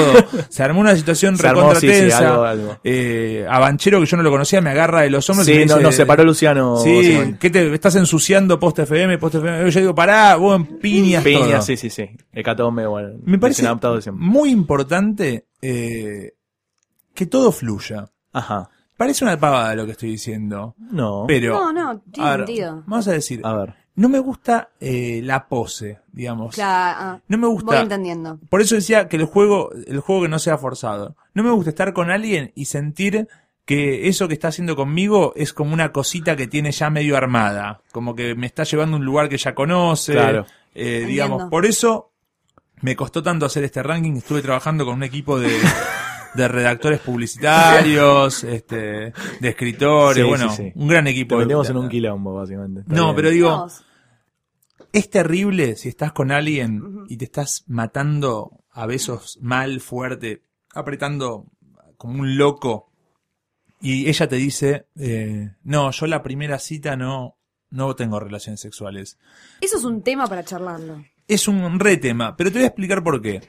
[SPEAKER 5] Se armó una situación
[SPEAKER 4] Se armó,
[SPEAKER 5] recontra
[SPEAKER 4] sí, algo.
[SPEAKER 5] Eh, a Banchero, que yo no lo conocía, me agarra de los hombros y
[SPEAKER 4] Sí,
[SPEAKER 5] me
[SPEAKER 4] no,
[SPEAKER 5] dice,
[SPEAKER 4] nos separó Luciano.
[SPEAKER 5] Sí,
[SPEAKER 4] Simón.
[SPEAKER 5] ¿qué te estás ensuciando post FM, post FM? Yo digo, pará, vos en piñas
[SPEAKER 4] Piña,
[SPEAKER 5] todo.
[SPEAKER 4] sí, sí, sí. Hecatombe, bueno.
[SPEAKER 5] Me parece muy importante eh, que todo fluya.
[SPEAKER 4] Ajá.
[SPEAKER 5] Parece una pavada lo que estoy diciendo.
[SPEAKER 4] No.
[SPEAKER 5] Pero.
[SPEAKER 2] No, no, tiene
[SPEAKER 5] a ver,
[SPEAKER 2] sentido.
[SPEAKER 5] Vamos a decir.
[SPEAKER 4] A ver.
[SPEAKER 5] No me gusta eh, la pose, digamos.
[SPEAKER 2] Claro, ah,
[SPEAKER 5] No me
[SPEAKER 2] voy
[SPEAKER 5] gusta.
[SPEAKER 2] entendiendo.
[SPEAKER 5] Por eso decía que el juego, el juego que no sea forzado. No me gusta estar con alguien y sentir que eso que está haciendo conmigo es como una cosita que tiene ya medio armada. Como que me está llevando a un lugar que ya conoce.
[SPEAKER 4] Claro.
[SPEAKER 5] Eh, digamos, por eso me costó tanto hacer este ranking. Estuve trabajando con un equipo de, de redactores publicitarios, este, de escritores,
[SPEAKER 4] Sí,
[SPEAKER 5] bueno,
[SPEAKER 4] sí, sí.
[SPEAKER 5] un gran equipo.
[SPEAKER 4] Te metimos en un quilombo, básicamente. Está
[SPEAKER 5] No,
[SPEAKER 4] bien.
[SPEAKER 5] pero digo, es terrible si estás con alguien y te estás matando a besos mal, fuerte, apretando como un loco. Y ella te dice, eh, no, yo la primera cita no, no tengo relaciones sexuales.
[SPEAKER 2] Eso es un tema para charlarlo.
[SPEAKER 5] Es un re tema, pero te voy a explicar por qué.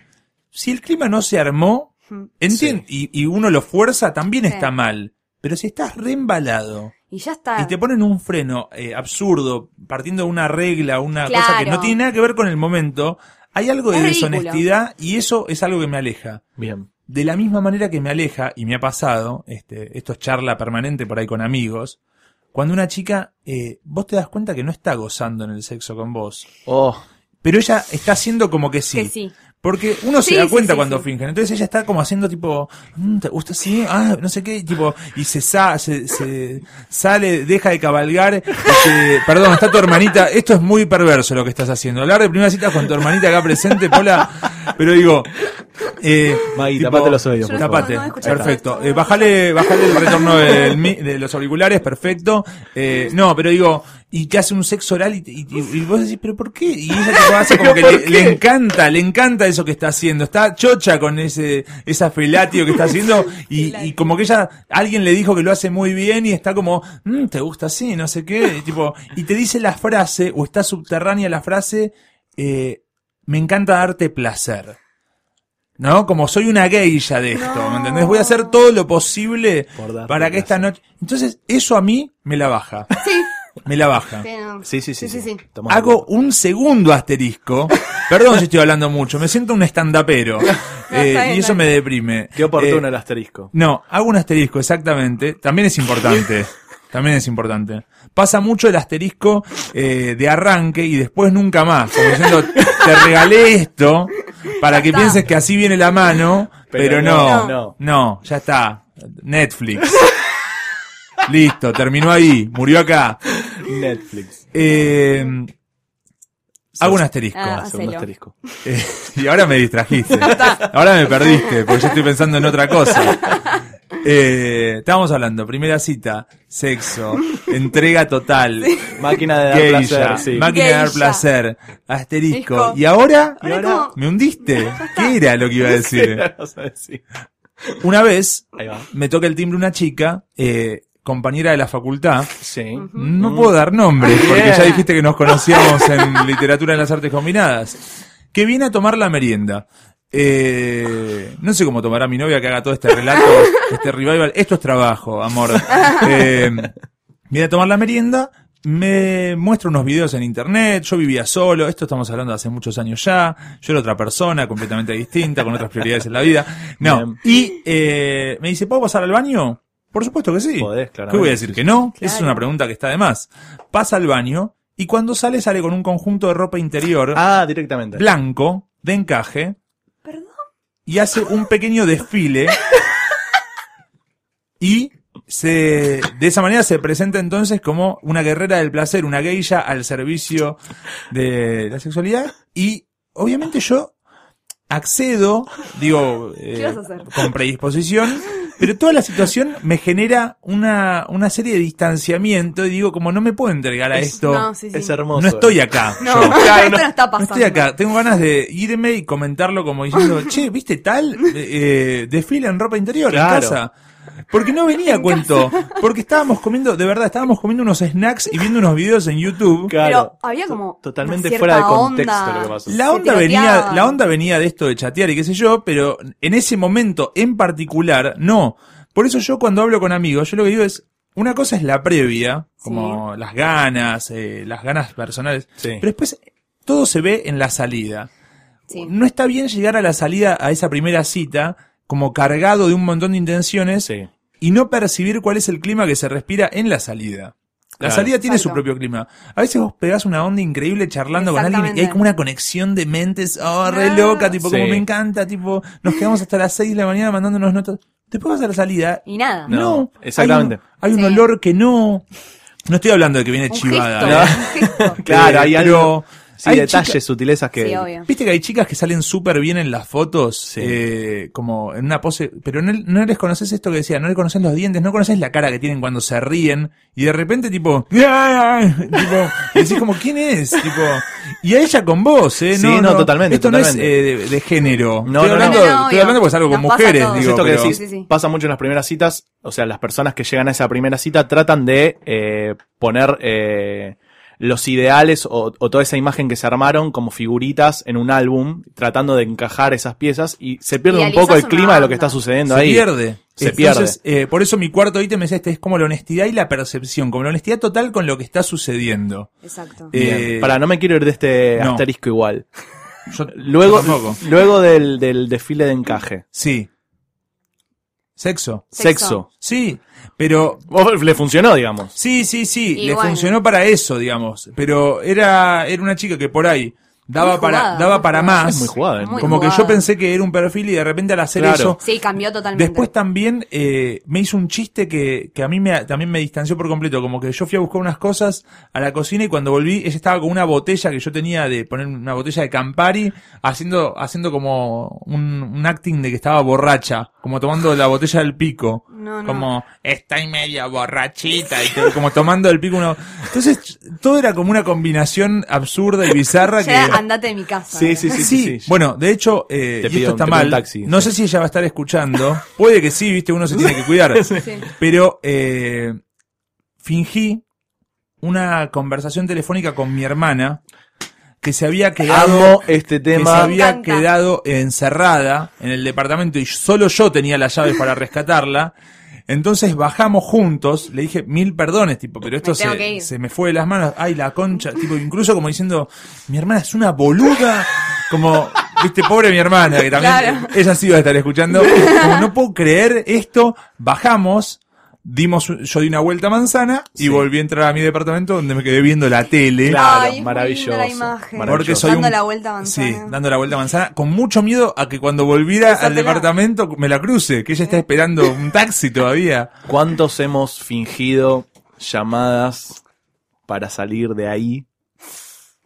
[SPEAKER 5] Si el clima no se armó, entiende, y, y uno lo fuerza, también
[SPEAKER 2] Sí.
[SPEAKER 5] está mal. Pero si estás re embalado,
[SPEAKER 2] Y ya está.
[SPEAKER 5] y te ponen un freno eh, absurdo, partiendo de una regla, una cosa que no tiene nada que ver con el momento, hay algo de
[SPEAKER 2] Es ridículo.
[SPEAKER 5] deshonestidad y eso es algo que me aleja.
[SPEAKER 4] Bien.
[SPEAKER 5] De la misma manera que me aleja, y me ha pasado, este, esto es charla permanente por ahí con amigos, cuando una chica, eh, vos te das cuenta que no está gozando en el sexo con vos,
[SPEAKER 4] Oh,
[SPEAKER 5] pero ella está haciendo como que sí.
[SPEAKER 2] Que sí.
[SPEAKER 5] Porque uno
[SPEAKER 2] Sí,
[SPEAKER 5] se da cuenta
[SPEAKER 2] sí,
[SPEAKER 5] cuando
[SPEAKER 2] sí.
[SPEAKER 5] fingen. Entonces ella está como haciendo tipo, "Mm, ¿te gusta así? Ah, no sé qué, tipo, y se, sa se, se sale, deja de cabalgar. y se- perdón, está tu hermanita. Esto es muy perverso lo que estás haciendo. Hablar de primera cita con tu hermanita acá presente, Pola. Pero digo, eh,
[SPEAKER 4] Maggie,
[SPEAKER 5] tipo,
[SPEAKER 4] tapate los oídos,
[SPEAKER 2] no.
[SPEAKER 5] Tapate,
[SPEAKER 2] no
[SPEAKER 5] perfecto. Eh, bajale, bajale el retorno del de los auriculares, perfecto. Eh, no, pero digo, y te hace un sexo oral y, te- y- y- y vos decís, ¿pero por qué? Y ella te hace como que
[SPEAKER 4] ¿Por
[SPEAKER 5] le, encanta, le encanta eso que está haciendo. Está chocha con ese, esa felatio que está haciendo y, y como que ella, alguien le dijo que lo hace muy bien y está como, "Mm, ¿te gusta así? No sé qué. Y, tipo, y te dice la frase, o está subterránea la frase, eh, me encanta darte placer. ¿No? Como soy una geisha de esto, ¿me entendés? Voy a hacer todo lo posible para que esta noche... Entonces, eso a mí me la baja.
[SPEAKER 2] Sí.
[SPEAKER 5] Me la baja.
[SPEAKER 2] Pero-
[SPEAKER 4] Sí, sí, sí.
[SPEAKER 2] Sí, sí, sí.
[SPEAKER 5] Hago un segundo asterisco. Perdón si estoy hablando mucho, me siento un estandapero. Eh,
[SPEAKER 2] bien,
[SPEAKER 5] y eso me deprime.
[SPEAKER 4] Qué oportuno
[SPEAKER 5] Eh,
[SPEAKER 4] el asterisco.
[SPEAKER 5] no, hago un asterisco, exactamente. También es importante. También es importante. Pasa mucho el asterisco eh, de arranque y después nunca más. Como diciendo, te regalé esto para que pienses que así viene la mano, pero,
[SPEAKER 4] Pero
[SPEAKER 5] no,
[SPEAKER 4] no,
[SPEAKER 5] no,
[SPEAKER 4] no.
[SPEAKER 5] ya está. Netflix. Listo, terminó ahí, murió acá.
[SPEAKER 4] Netflix.
[SPEAKER 5] Eh, hago un asterisco.
[SPEAKER 2] Ah,
[SPEAKER 4] segundo
[SPEAKER 2] hacelo.
[SPEAKER 4] asterisco.
[SPEAKER 5] Eh, y ahora me distrajiste. Ahora me perdiste, porque yo estoy pensando en otra cosa. Eh, estábamos hablando, primera cita, sexo, entrega total,
[SPEAKER 4] Máquina de dar
[SPEAKER 5] geisha,
[SPEAKER 4] placer, sí.
[SPEAKER 5] máquina de dar placer, asterisco.
[SPEAKER 2] Disco.
[SPEAKER 5] ¿Y ahora? ¿Me hundiste? ¿Qué era lo que iba a decir? Una vez
[SPEAKER 4] Ahí va.
[SPEAKER 5] me toca el timbre una chica, eh, compañera de la facultad,
[SPEAKER 4] Sí.
[SPEAKER 5] no puedo dar nombres, porque ya dijiste que nos conocíamos en literatura en las artes combinadas. Que viene a tomar la merienda. Eh, no sé cómo tomará mi novia que haga todo este relato, este revival. Esto es trabajo, amor. Eh, viene a tomar la merienda, me muestra unos videos en internet, yo vivía solo, esto estamos hablando de hace muchos años ya, yo era otra persona completamente distinta, con otras prioridades en la vida. No,
[SPEAKER 4] Bien.
[SPEAKER 5] y eh, me dice, ¿puedo pasar al baño? Por supuesto que sí.
[SPEAKER 4] Podés,
[SPEAKER 5] ¿Qué voy a decir? ¿Que no?
[SPEAKER 2] Claro.
[SPEAKER 5] Esa es una pregunta que está de más. Pasa al baño y cuando sale, sale con un conjunto de ropa interior
[SPEAKER 4] Ah, directamente.
[SPEAKER 5] blanco, de encaje,
[SPEAKER 2] Perdón.
[SPEAKER 5] y hace un pequeño desfile. y se, de esa manera se presenta entonces como una guerrera del placer, una geisha al servicio de la sexualidad. Y obviamente yo accedo, digo, eh, con predisposición, pero toda la situación me genera una, una serie de distanciamiento y digo, como no me puedo entregar a
[SPEAKER 4] Es-
[SPEAKER 5] esto.
[SPEAKER 2] No, sí, sí.
[SPEAKER 4] Es hermoso.
[SPEAKER 5] No estoy acá.
[SPEAKER 2] No,
[SPEAKER 5] yo.
[SPEAKER 2] esto no está
[SPEAKER 5] No
[SPEAKER 2] pasando.
[SPEAKER 5] estoy acá, tengo ganas de irme y comentarlo como diciendo, che, ¿viste tal? Eh, desfile en ropa interior
[SPEAKER 4] Claro.
[SPEAKER 5] en casa. Porque no venía a cuento, porque estábamos comiendo, de verdad, estábamos comiendo unos snacks y viendo unos videos en YouTube.
[SPEAKER 4] Claro.
[SPEAKER 2] Pero había como
[SPEAKER 4] Totalmente
[SPEAKER 2] una
[SPEAKER 4] fuera de contexto
[SPEAKER 2] onda.
[SPEAKER 4] lo que pasó.
[SPEAKER 5] La onda venía, la onda venía de esto de chatear y qué sé yo, pero en ese momento en particular, no. Por eso yo cuando hablo con amigos, yo lo que digo es, una cosa es la previa, como las ganas, eh, las ganas personales,
[SPEAKER 4] Sí.
[SPEAKER 5] pero después todo se ve en la salida.
[SPEAKER 2] Sí.
[SPEAKER 5] No está bien llegar a la salida, a esa primera cita, como cargado de un montón de intenciones
[SPEAKER 4] Sí.
[SPEAKER 5] y no percibir cuál es el clima que se respira en la salida. La
[SPEAKER 4] Claro.
[SPEAKER 5] salida tiene su propio clima. A veces vos pegás una onda increíble charlando con alguien y hay como una conexión de mentes, oh, re
[SPEAKER 2] Ah.
[SPEAKER 5] loca, tipo, como
[SPEAKER 4] Sí.
[SPEAKER 5] me encanta, tipo, nos quedamos hasta las 6 de la mañana mandándonos notas. Después vas a la salida.
[SPEAKER 2] Y nada.
[SPEAKER 4] No,
[SPEAKER 5] No,
[SPEAKER 4] exactamente.
[SPEAKER 5] Hay un, hay un
[SPEAKER 2] Sí.
[SPEAKER 5] olor que no. No estoy hablando de que viene
[SPEAKER 2] Un
[SPEAKER 5] chivada.
[SPEAKER 2] gesto,
[SPEAKER 5] ¿eh?
[SPEAKER 2] un gesto.
[SPEAKER 4] Claro,
[SPEAKER 5] Eh,
[SPEAKER 4] hay
[SPEAKER 5] pero
[SPEAKER 4] algo. Sí,
[SPEAKER 5] hay
[SPEAKER 4] detalles, sutilezas que.
[SPEAKER 2] Sí, obvio.
[SPEAKER 5] Viste que hay chicas que salen súper bien en las fotos, eh, como en una pose, pero no, no les conoces esto que decía, no les conoces los dientes, no conoces la cara que tienen cuando se ríen, y de repente tipo, tipo, y decís como, ¿quién es? Tipo, y a ella con vos, eh,
[SPEAKER 4] Sí, no, totalmente,
[SPEAKER 5] Esto no
[SPEAKER 4] totalmente.
[SPEAKER 5] es eh, de, de género.
[SPEAKER 4] No,
[SPEAKER 5] estoy,
[SPEAKER 4] no,
[SPEAKER 5] hablando,
[SPEAKER 4] no.
[SPEAKER 2] No,
[SPEAKER 5] estoy hablando porque es algo con
[SPEAKER 2] Nos
[SPEAKER 5] mujeres.
[SPEAKER 4] Es
[SPEAKER 5] digo,
[SPEAKER 4] esto que decís,
[SPEAKER 2] Sí, sí, sí.
[SPEAKER 4] pasa mucho en las primeras citas, o sea, las personas que llegan a esa primera cita tratan de eh, poner eh, los ideales o, o toda esa imagen que se armaron como figuritas en un álbum, tratando de encajar esas piezas y se pierde un poco el clima de lo que está sucediendo
[SPEAKER 5] se
[SPEAKER 4] ahí.
[SPEAKER 5] pierde.
[SPEAKER 4] Se
[SPEAKER 5] Entonces, eh, por eso mi cuarto ítem es este, es como la honestidad y la percepción, como la honestidad total con lo que está sucediendo.
[SPEAKER 2] Exacto.
[SPEAKER 5] Eh,
[SPEAKER 4] Para, no me quiero ir de este
[SPEAKER 5] no.
[SPEAKER 4] asterisco igual.
[SPEAKER 5] yo-
[SPEAKER 4] Luego, luego del, del desfile de encaje.
[SPEAKER 5] Sí. Sexo.
[SPEAKER 2] Sexo.
[SPEAKER 4] Sexo.
[SPEAKER 5] Sí, pero
[SPEAKER 4] Vos Le funcionó, digamos.
[SPEAKER 5] sí, sí, sí,
[SPEAKER 2] Y
[SPEAKER 5] le
[SPEAKER 2] bueno.
[SPEAKER 5] funcionó para eso, digamos, pero era era una chica que por ahí daba
[SPEAKER 2] Muy
[SPEAKER 5] para
[SPEAKER 2] jugada,
[SPEAKER 5] daba para
[SPEAKER 2] jugada.
[SPEAKER 5] más.
[SPEAKER 4] Es muy jugada, ¿eh?
[SPEAKER 2] Muy
[SPEAKER 5] como que yo pensé que era un perfil y de repente al hacer
[SPEAKER 4] Claro.
[SPEAKER 5] eso
[SPEAKER 2] Sí, cambió totalmente.
[SPEAKER 5] Después también eh, me hizo un chiste que, que a mí me, también me distanció por completo, como que yo fui a buscar unas cosas a la cocina y cuando volví ella estaba con una botella que yo tenía de poner una botella de Campari, haciendo, haciendo como un, un acting de que estaba borracha, como tomando la botella del pico,
[SPEAKER 2] No, no.
[SPEAKER 5] como estoy medio borrachita y todo, como tomando el pico uno. Entonces todo era como una combinación absurda y bizarra que...
[SPEAKER 2] Andate de mi casa.
[SPEAKER 4] Sí, sí, sí, sí, sí.
[SPEAKER 5] Bueno, de hecho, eh,
[SPEAKER 4] Te
[SPEAKER 5] y
[SPEAKER 4] pido-
[SPEAKER 5] esto está
[SPEAKER 4] te pido
[SPEAKER 5] mal.
[SPEAKER 4] un taxi.
[SPEAKER 5] No sé si ella va a estar escuchando. Puede que sí, viste, uno se tiene que cuidar.
[SPEAKER 2] Sí.
[SPEAKER 5] Pero eh, fingí una conversación telefónica con mi hermana que se había quedado
[SPEAKER 4] Amo este
[SPEAKER 5] que se
[SPEAKER 4] tema.
[SPEAKER 5] había
[SPEAKER 2] encanta.
[SPEAKER 5] quedado encerrada en el departamento y solo yo tenía las llaves para rescatarla. Entonces bajamos juntos, le dije mil perdones, tipo, pero esto
[SPEAKER 2] Me
[SPEAKER 5] se, se me fue de las manos, ay la concha, tipo, incluso como diciendo, mi hermana es una boluda, como, viste, pobre mi hermana, que también,
[SPEAKER 2] Claro.
[SPEAKER 5] ella sí va a estar escuchando, como no puedo creer esto, bajamos, dimos, yo di una vuelta a manzana y
[SPEAKER 4] Sí.
[SPEAKER 5] volví a entrar a mi departamento donde me quedé viendo la tele.
[SPEAKER 4] Claro,
[SPEAKER 2] Ay,
[SPEAKER 4] maravilloso,
[SPEAKER 2] la imagen.
[SPEAKER 4] maravilloso.
[SPEAKER 5] Porque soy
[SPEAKER 2] Dando
[SPEAKER 5] un-
[SPEAKER 2] la vuelta a manzana.
[SPEAKER 5] Sí, dando la vuelta a manzana, con mucho miedo a que cuando volviera al departamento me la cruce, que ella está esperando un taxi todavía.
[SPEAKER 4] ¿Cuántos hemos fingido llamadas para salir de ahí?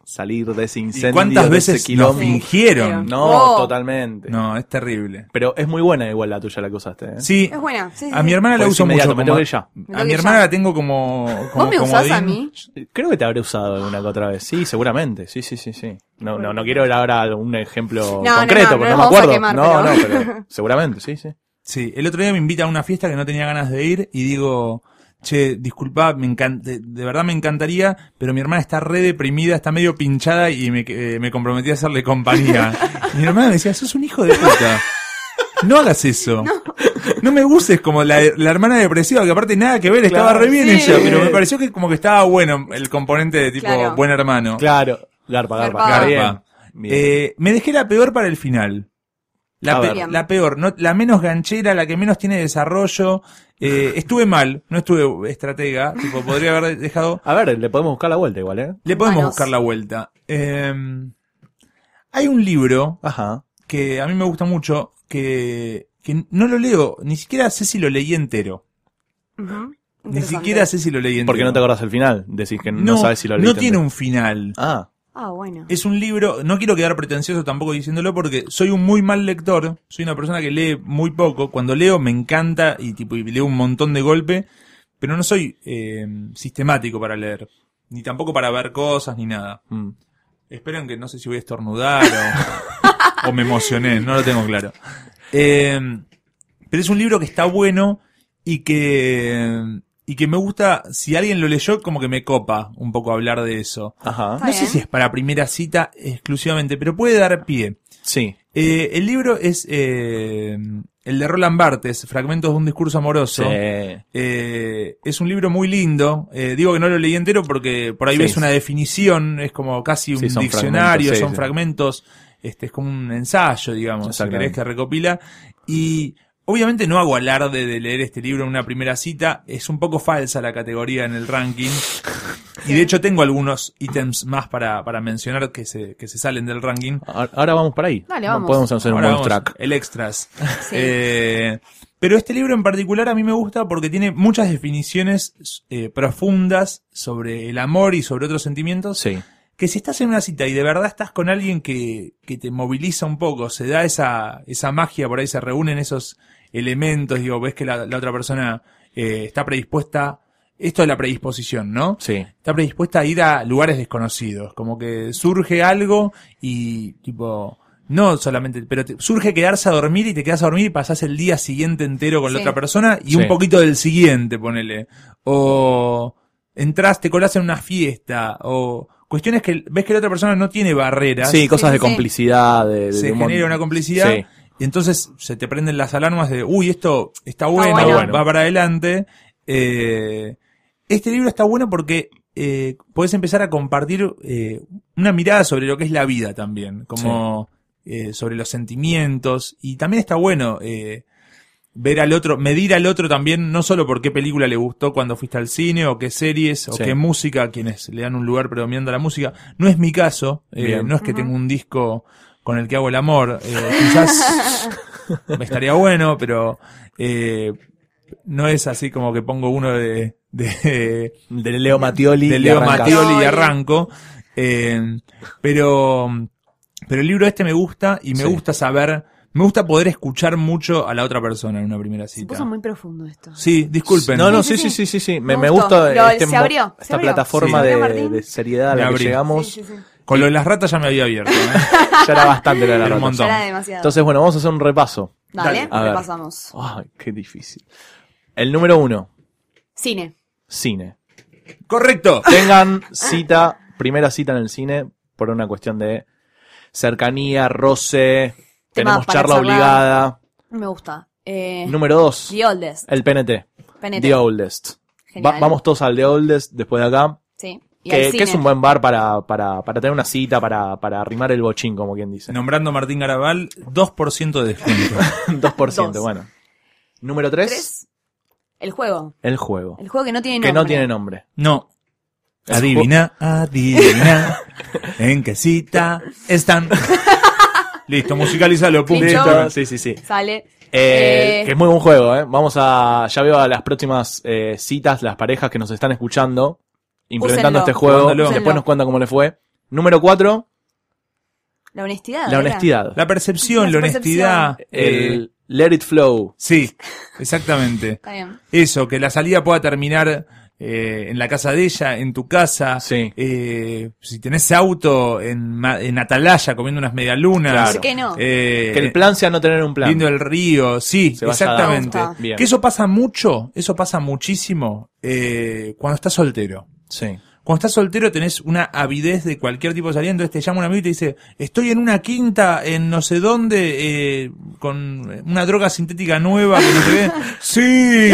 [SPEAKER 4] Salir de ese
[SPEAKER 5] ¿Y
[SPEAKER 4] incendio.
[SPEAKER 5] cuántas
[SPEAKER 4] de
[SPEAKER 5] veces
[SPEAKER 4] ese
[SPEAKER 5] lo
[SPEAKER 4] quilombo?
[SPEAKER 5] fingieron?
[SPEAKER 4] No,
[SPEAKER 2] Oh.
[SPEAKER 4] totalmente.
[SPEAKER 5] No, es terrible.
[SPEAKER 4] Pero es muy buena igual la tuya la que usaste. ¿eh?
[SPEAKER 5] Sí,
[SPEAKER 2] Es buena. Sí, sí,
[SPEAKER 5] a mi hermana la
[SPEAKER 4] Pues
[SPEAKER 5] uso
[SPEAKER 4] inmediato,
[SPEAKER 5] mucho.
[SPEAKER 4] me
[SPEAKER 5] como-
[SPEAKER 4] tengo que ir ya.
[SPEAKER 2] Me
[SPEAKER 5] a mi hermana
[SPEAKER 2] ya.
[SPEAKER 5] la tengo como, como
[SPEAKER 2] ¿Vos me usás a
[SPEAKER 5] comodín.
[SPEAKER 2] mí?
[SPEAKER 4] Creo que te habré usado alguna que otra vez. Sí, seguramente. Sí, sí, sí, sí. No, no, no quiero dar ahora un ejemplo
[SPEAKER 2] No,
[SPEAKER 4] concreto,
[SPEAKER 2] no,
[SPEAKER 4] porque
[SPEAKER 2] no
[SPEAKER 4] me
[SPEAKER 2] vamos a
[SPEAKER 4] acuerdo.
[SPEAKER 2] quemar,
[SPEAKER 4] no,
[SPEAKER 2] pero-
[SPEAKER 4] no, pero seguramente, sí, sí.
[SPEAKER 5] Sí, el otro día me invita a una fiesta que no tenía ganas de ir y digo, che, disculpa, me encanta, de, de verdad me encantaría, pero mi hermana está re deprimida, está medio pinchada y me, eh, me comprometí a hacerle compañía. mi hermana me decía, sos un hijo de puta. No hagas eso. No, me guses como la, la hermana depresiva, que aparte nada que ver, estaba re bien
[SPEAKER 2] sí.
[SPEAKER 5] ella, pero me pareció que como que estaba bueno el componente de tipo
[SPEAKER 2] Claro.
[SPEAKER 5] buen hermano.
[SPEAKER 4] Claro. Garpa, garpa.
[SPEAKER 2] Garpa.
[SPEAKER 4] Bien.
[SPEAKER 5] Garpa.
[SPEAKER 4] Bien.
[SPEAKER 5] Eh, me dejé la peor para el final. La, pe- la peor, no, la menos ganchera, la que menos tiene desarrollo. Eh, estuve mal, no estuve estratega, tipo, podría haber dejado...
[SPEAKER 4] A ver, le podemos buscar la vuelta igual, ¿eh?
[SPEAKER 5] Le podemos
[SPEAKER 2] Manos.
[SPEAKER 5] buscar la vuelta. Eh, hay un libro
[SPEAKER 4] Ajá.
[SPEAKER 5] que a mí me gusta mucho, que, que no lo leo, ni siquiera sé si lo leí entero.
[SPEAKER 2] Ujú.
[SPEAKER 5] Ni
[SPEAKER 2] Interesante.
[SPEAKER 5] siquiera sé si lo leí entero.
[SPEAKER 4] Porque no te acordás el final. Decís que no,
[SPEAKER 5] no,
[SPEAKER 4] sabes si lo
[SPEAKER 5] no
[SPEAKER 4] leíste.
[SPEAKER 5] tiene un final.
[SPEAKER 4] Ah,
[SPEAKER 2] Ah, bueno.
[SPEAKER 5] Es un libro, no quiero quedar pretencioso tampoco diciéndolo porque soy un muy mal lector, soy una persona que lee muy poco, cuando leo me encanta y tipo y leo un montón de golpe, pero no soy eh, sistemático para leer, ni tampoco para ver cosas ni nada.
[SPEAKER 4] mm.
[SPEAKER 5] Esperen que no sé si voy a estornudar o, o me emocioné, no lo tengo claro. Eh, pero es un libro que está bueno y que y que me gusta, si alguien lo leyó, como que me copa un poco hablar de eso.
[SPEAKER 4] Ajá.
[SPEAKER 5] No sé si es para primera cita exclusivamente, pero puede dar pie.
[SPEAKER 4] Sí.
[SPEAKER 5] Eh, el libro es eh, el de Roland Barthes, Fragmentos de un discurso amoroso.
[SPEAKER 4] Sí.
[SPEAKER 5] Eh, es un libro muy lindo. Eh, digo que no lo leí entero porque por ahí
[SPEAKER 4] Sí,
[SPEAKER 5] ves
[SPEAKER 4] sí.
[SPEAKER 5] una definición, es como casi un
[SPEAKER 4] Sí, son
[SPEAKER 5] diccionario,
[SPEAKER 4] fragmentos, sí,
[SPEAKER 5] son
[SPEAKER 4] sí.
[SPEAKER 5] fragmentos, este es como un ensayo, digamos, si querés que recopila. Y obviamente no hago alarde de leer este libro en una primera cita, es un poco falsa la categoría en el ranking. Y de hecho tengo algunos ítems más para, para mencionar que se, que se salen del ranking.
[SPEAKER 4] Ahora vamos por ahí.
[SPEAKER 2] Dale, vamos.
[SPEAKER 4] Podemos hacer un
[SPEAKER 5] Ahora
[SPEAKER 4] bonus
[SPEAKER 5] vamos,
[SPEAKER 4] track.
[SPEAKER 5] El extras. Eh, pero este libro en particular a mí me gusta porque tiene muchas definiciones eh, profundas sobre el amor y sobre otros sentimientos.
[SPEAKER 4] Sí.
[SPEAKER 5] Que si estás en una cita y de verdad estás con alguien que, que te moviliza un poco, se da esa, esa magia, por ahí se reúnen esos elementos, digo, ves que la, la otra persona eh, está predispuesta, esto es la predisposición, ¿no?
[SPEAKER 4] Sí.
[SPEAKER 5] está predispuesta a ir a lugares desconocidos, como que surge algo y tipo, no solamente, pero te- surge quedarse a dormir y te quedas a dormir y pasás el día siguiente entero con la otra persona y
[SPEAKER 4] Sí.
[SPEAKER 5] un poquito del siguiente, ponele. O entras, te colás en una fiesta, o cuestiones que ves que la otra persona no tiene barreras.
[SPEAKER 4] Sí, cosas
[SPEAKER 2] sí,
[SPEAKER 4] de
[SPEAKER 2] sí.
[SPEAKER 4] complicidad. De, de-
[SPEAKER 5] se
[SPEAKER 4] de un mon-
[SPEAKER 5] genera una complicidad.
[SPEAKER 4] Sí.
[SPEAKER 5] Y entonces se te prenden las alarmas de, uy, esto está bueno,
[SPEAKER 2] bueno.
[SPEAKER 5] va para adelante. Eh, este libro está bueno porque eh, podés empezar a compartir eh, una mirada sobre lo que es la vida también, como eh, sobre los sentimientos. Y también está bueno eh, ver al otro, medir al otro también, no solo por qué película le gustó cuando fuiste al cine, o qué series, o
[SPEAKER 4] Sí.
[SPEAKER 5] qué música, quienes le dan un lugar predominante a la música. No es mi caso, eh, no es que tengo un disco con el que hago el amor, eh, quizás me estaría bueno, pero eh, no es así como que pongo uno de, de,
[SPEAKER 4] De Leo Mattioli.
[SPEAKER 5] de
[SPEAKER 4] y
[SPEAKER 5] Leo
[SPEAKER 4] arrancas.
[SPEAKER 5] Mattioli y arranco. Eh, pero, pero el libro este me gusta y me
[SPEAKER 4] Sí.
[SPEAKER 5] gusta saber, me gusta poder escuchar mucho a la otra persona en una primera
[SPEAKER 2] Se
[SPEAKER 5] cita.
[SPEAKER 2] puso muy profundo esto.
[SPEAKER 5] Sí, disculpen.
[SPEAKER 4] No, no,
[SPEAKER 2] Sí,
[SPEAKER 4] sí,
[SPEAKER 2] sí,
[SPEAKER 4] sí, sí. Me,
[SPEAKER 2] Me
[SPEAKER 4] gusta
[SPEAKER 2] Lo-
[SPEAKER 4] este
[SPEAKER 2] se se
[SPEAKER 4] esta
[SPEAKER 2] abrió.
[SPEAKER 4] plataforma
[SPEAKER 5] Sí.
[SPEAKER 2] ¿Se
[SPEAKER 4] de, de seriedad a la que llegamos.
[SPEAKER 5] Con lo de las ratas ya me había abierto. ¿eh?
[SPEAKER 4] Ya era bastante de la
[SPEAKER 5] Era un
[SPEAKER 4] rata.
[SPEAKER 5] montón.
[SPEAKER 2] Ya era demasiado.
[SPEAKER 4] Entonces, bueno, vamos a hacer un repaso.
[SPEAKER 2] Dale,
[SPEAKER 4] A ver.
[SPEAKER 2] repasamos.
[SPEAKER 4] Ay, qué difícil. El número uno,
[SPEAKER 2] Cine.
[SPEAKER 4] cine.
[SPEAKER 5] Correcto.
[SPEAKER 4] Tengan cita, primera cita en el cine, por una cuestión de cercanía, roce, tenemos
[SPEAKER 2] para
[SPEAKER 4] charla
[SPEAKER 2] charlar.
[SPEAKER 4] obligada.
[SPEAKER 2] Me gusta. Eh,
[SPEAKER 4] Número dos,
[SPEAKER 2] The Oldest.
[SPEAKER 4] el PNT.
[SPEAKER 2] PNT.
[SPEAKER 4] The Oldest.
[SPEAKER 2] Genial.
[SPEAKER 4] Va- vamos todos al The Oldest después de acá.
[SPEAKER 2] Sí.
[SPEAKER 4] Que, que es un buen bar para, para, para tener una cita, para, para arrimar el bochín, como quien dice.
[SPEAKER 5] Nombrando a Martín Garabal, 2% de descuento.
[SPEAKER 4] 2%,
[SPEAKER 2] Dos.
[SPEAKER 4] bueno. Número 3,
[SPEAKER 2] Tres. El juego.
[SPEAKER 4] el juego.
[SPEAKER 2] El juego que no tiene nombre.
[SPEAKER 4] Que no tiene nombre.
[SPEAKER 5] No. Adivina, adivina. ¿En qué cita están? Listo, musicalízalo, pum.
[SPEAKER 2] Listo.
[SPEAKER 5] listo.
[SPEAKER 4] Sí, sí, sí.
[SPEAKER 2] Sale.
[SPEAKER 4] Eh,
[SPEAKER 2] Eh,
[SPEAKER 4] Que es muy buen juego, ¿eh? Vamos a. Ya veo a las próximas eh, citas, las parejas que nos están escuchando, implementando
[SPEAKER 2] Úsenlo.
[SPEAKER 4] este juego.
[SPEAKER 5] Úsenlo.
[SPEAKER 4] Después nos cuentan cómo le fue. Número 4,
[SPEAKER 2] La honestidad.
[SPEAKER 4] la
[SPEAKER 2] era.
[SPEAKER 4] honestidad.
[SPEAKER 5] La percepción,
[SPEAKER 2] La
[SPEAKER 5] la honestidad. eh,
[SPEAKER 4] El let it flow.
[SPEAKER 5] sí, exactamente.
[SPEAKER 2] Está bien.
[SPEAKER 5] Eso, que la salida pueda terminar eh, en la casa de ella, en tu casa.
[SPEAKER 4] Sí.
[SPEAKER 5] Eh, si tenés auto en, en Atalaya comiendo unas medialunas.
[SPEAKER 4] Claro.
[SPEAKER 2] ¿Por qué no?
[SPEAKER 5] Eh,
[SPEAKER 4] Que el plan sea no tener un plan.
[SPEAKER 5] Lindo el río, sí,
[SPEAKER 4] Se
[SPEAKER 5] exactamente. Que eso pasa mucho, eso pasa muchísimo eh, cuando estás soltero.
[SPEAKER 4] Sí.
[SPEAKER 5] Cuando estás soltero tenés una avidez de cualquier tipo de salida, entonces te llama un amigo y te dice, estoy en una quinta en no sé dónde, eh, con una droga sintética nueva que no te ve. ¡Sí!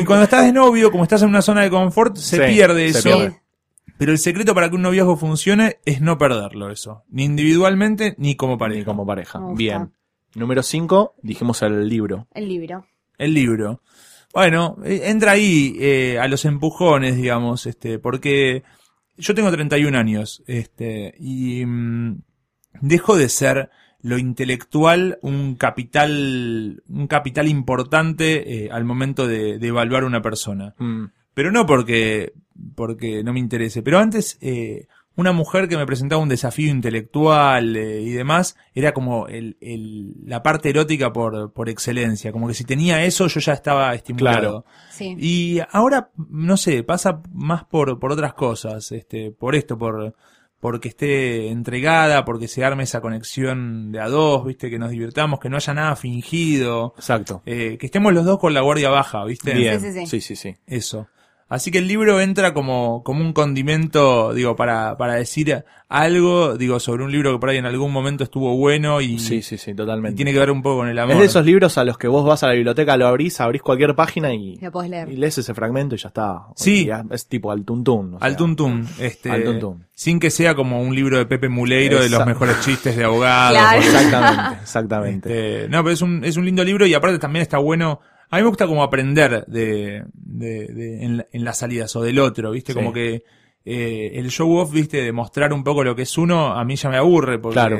[SPEAKER 5] y cuando estás de novio, como estás en una zona de confort, se
[SPEAKER 4] Sí,
[SPEAKER 5] pierde
[SPEAKER 4] se
[SPEAKER 5] eso.
[SPEAKER 4] pierde.
[SPEAKER 5] Pero el secreto para que un noviazgo funcione es no perderlo eso. Ni individualmente, ni como pareja.
[SPEAKER 4] Ni como pareja. Bien. Número 5, dijimos el libro.
[SPEAKER 2] El libro.
[SPEAKER 5] El libro. Bueno, eh, entra ahí eh, a los empujones, digamos, este, porque yo tengo 31 años, este, y mm, dejo de ser lo intelectual un capital, un capital importante eh, al momento de, de evaluar una persona.
[SPEAKER 4] Mm,
[SPEAKER 5] Pero no porque, porque no me interese. Pero antes, eh, una mujer que me presentaba un desafío intelectual eh, y demás, era como el, el- la parte erótica por, por excelencia. Como que si tenía eso, yo ya estaba estimulado.
[SPEAKER 4] Claro.
[SPEAKER 2] Sí.
[SPEAKER 5] Y ahora, no sé, pasa más por, por otras cosas, este, por esto, por, porque esté entregada, porque se arme esa conexión de a dos, viste, que nos divirtamos, que no haya nada fingido,
[SPEAKER 4] exacto.
[SPEAKER 5] eh, que estemos los dos con la guardia baja, viste.
[SPEAKER 4] Bien.
[SPEAKER 2] Sí, sí, sí.
[SPEAKER 4] sí, sí, sí.
[SPEAKER 5] Eso. Así que el libro entra como, como un condimento, digo, para, para decir algo, digo, sobre un libro que por ahí en algún momento estuvo bueno y,
[SPEAKER 4] Sí, sí, sí,
[SPEAKER 5] y
[SPEAKER 4] totalmente.
[SPEAKER 5] tiene que ver un poco con el amor.
[SPEAKER 4] Es de esos libros a los que vos vas a la biblioteca, lo abrís, abrís cualquier página y,
[SPEAKER 2] Lo podés leer.
[SPEAKER 4] y lees ese fragmento y ya está.
[SPEAKER 5] Sí.
[SPEAKER 4] Y ya Es tipo al tuntún. o sea,
[SPEAKER 5] Al tuntún, este,
[SPEAKER 4] Al tuntún.
[SPEAKER 5] sin que sea como un libro de Pepe Muleiro de los mejores chistes de abogados.
[SPEAKER 2] Claro.
[SPEAKER 4] Exactamente, exactamente.
[SPEAKER 5] Este, no, pero es un, es un lindo libro y aparte también está bueno. A mí me gusta como aprender de, de, de- en, la- en las salidas o del otro, ¿viste?
[SPEAKER 4] Sí.
[SPEAKER 5] Como que eh, el show off, ¿viste? De mostrar un poco lo que es uno, a mí ya me aburre porque
[SPEAKER 4] Claro.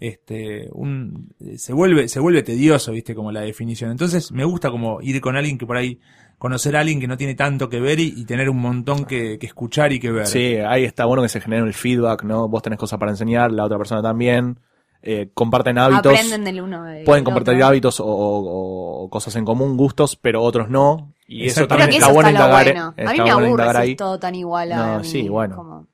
[SPEAKER 5] este un, se vuelve se vuelve tedioso, ¿viste? Como la definición. Entonces me gusta como ir con alguien que por ahí conocer a alguien que no tiene tanto que ver y, y tener un montón que, que escuchar y que ver.
[SPEAKER 4] Sí, ahí está bueno que se genere el feedback, ¿no? Vos tenés cosas para enseñar, la otra persona también. Eh, comparten hábitos.
[SPEAKER 2] Aprenden del uno del
[SPEAKER 4] Pueden compartir
[SPEAKER 2] otro.
[SPEAKER 4] hábitos o, o- o cosas en común, gustos, pero otros no. Y eso también
[SPEAKER 2] que
[SPEAKER 4] está
[SPEAKER 2] eso
[SPEAKER 4] bueno
[SPEAKER 2] está
[SPEAKER 4] indagar.
[SPEAKER 2] bueno. A
[SPEAKER 4] está
[SPEAKER 2] mí me
[SPEAKER 4] bueno
[SPEAKER 2] aburre si
[SPEAKER 4] ahí.
[SPEAKER 2] es todo tan igual a
[SPEAKER 4] No,
[SPEAKER 2] mí,
[SPEAKER 4] sí, bueno.
[SPEAKER 2] como-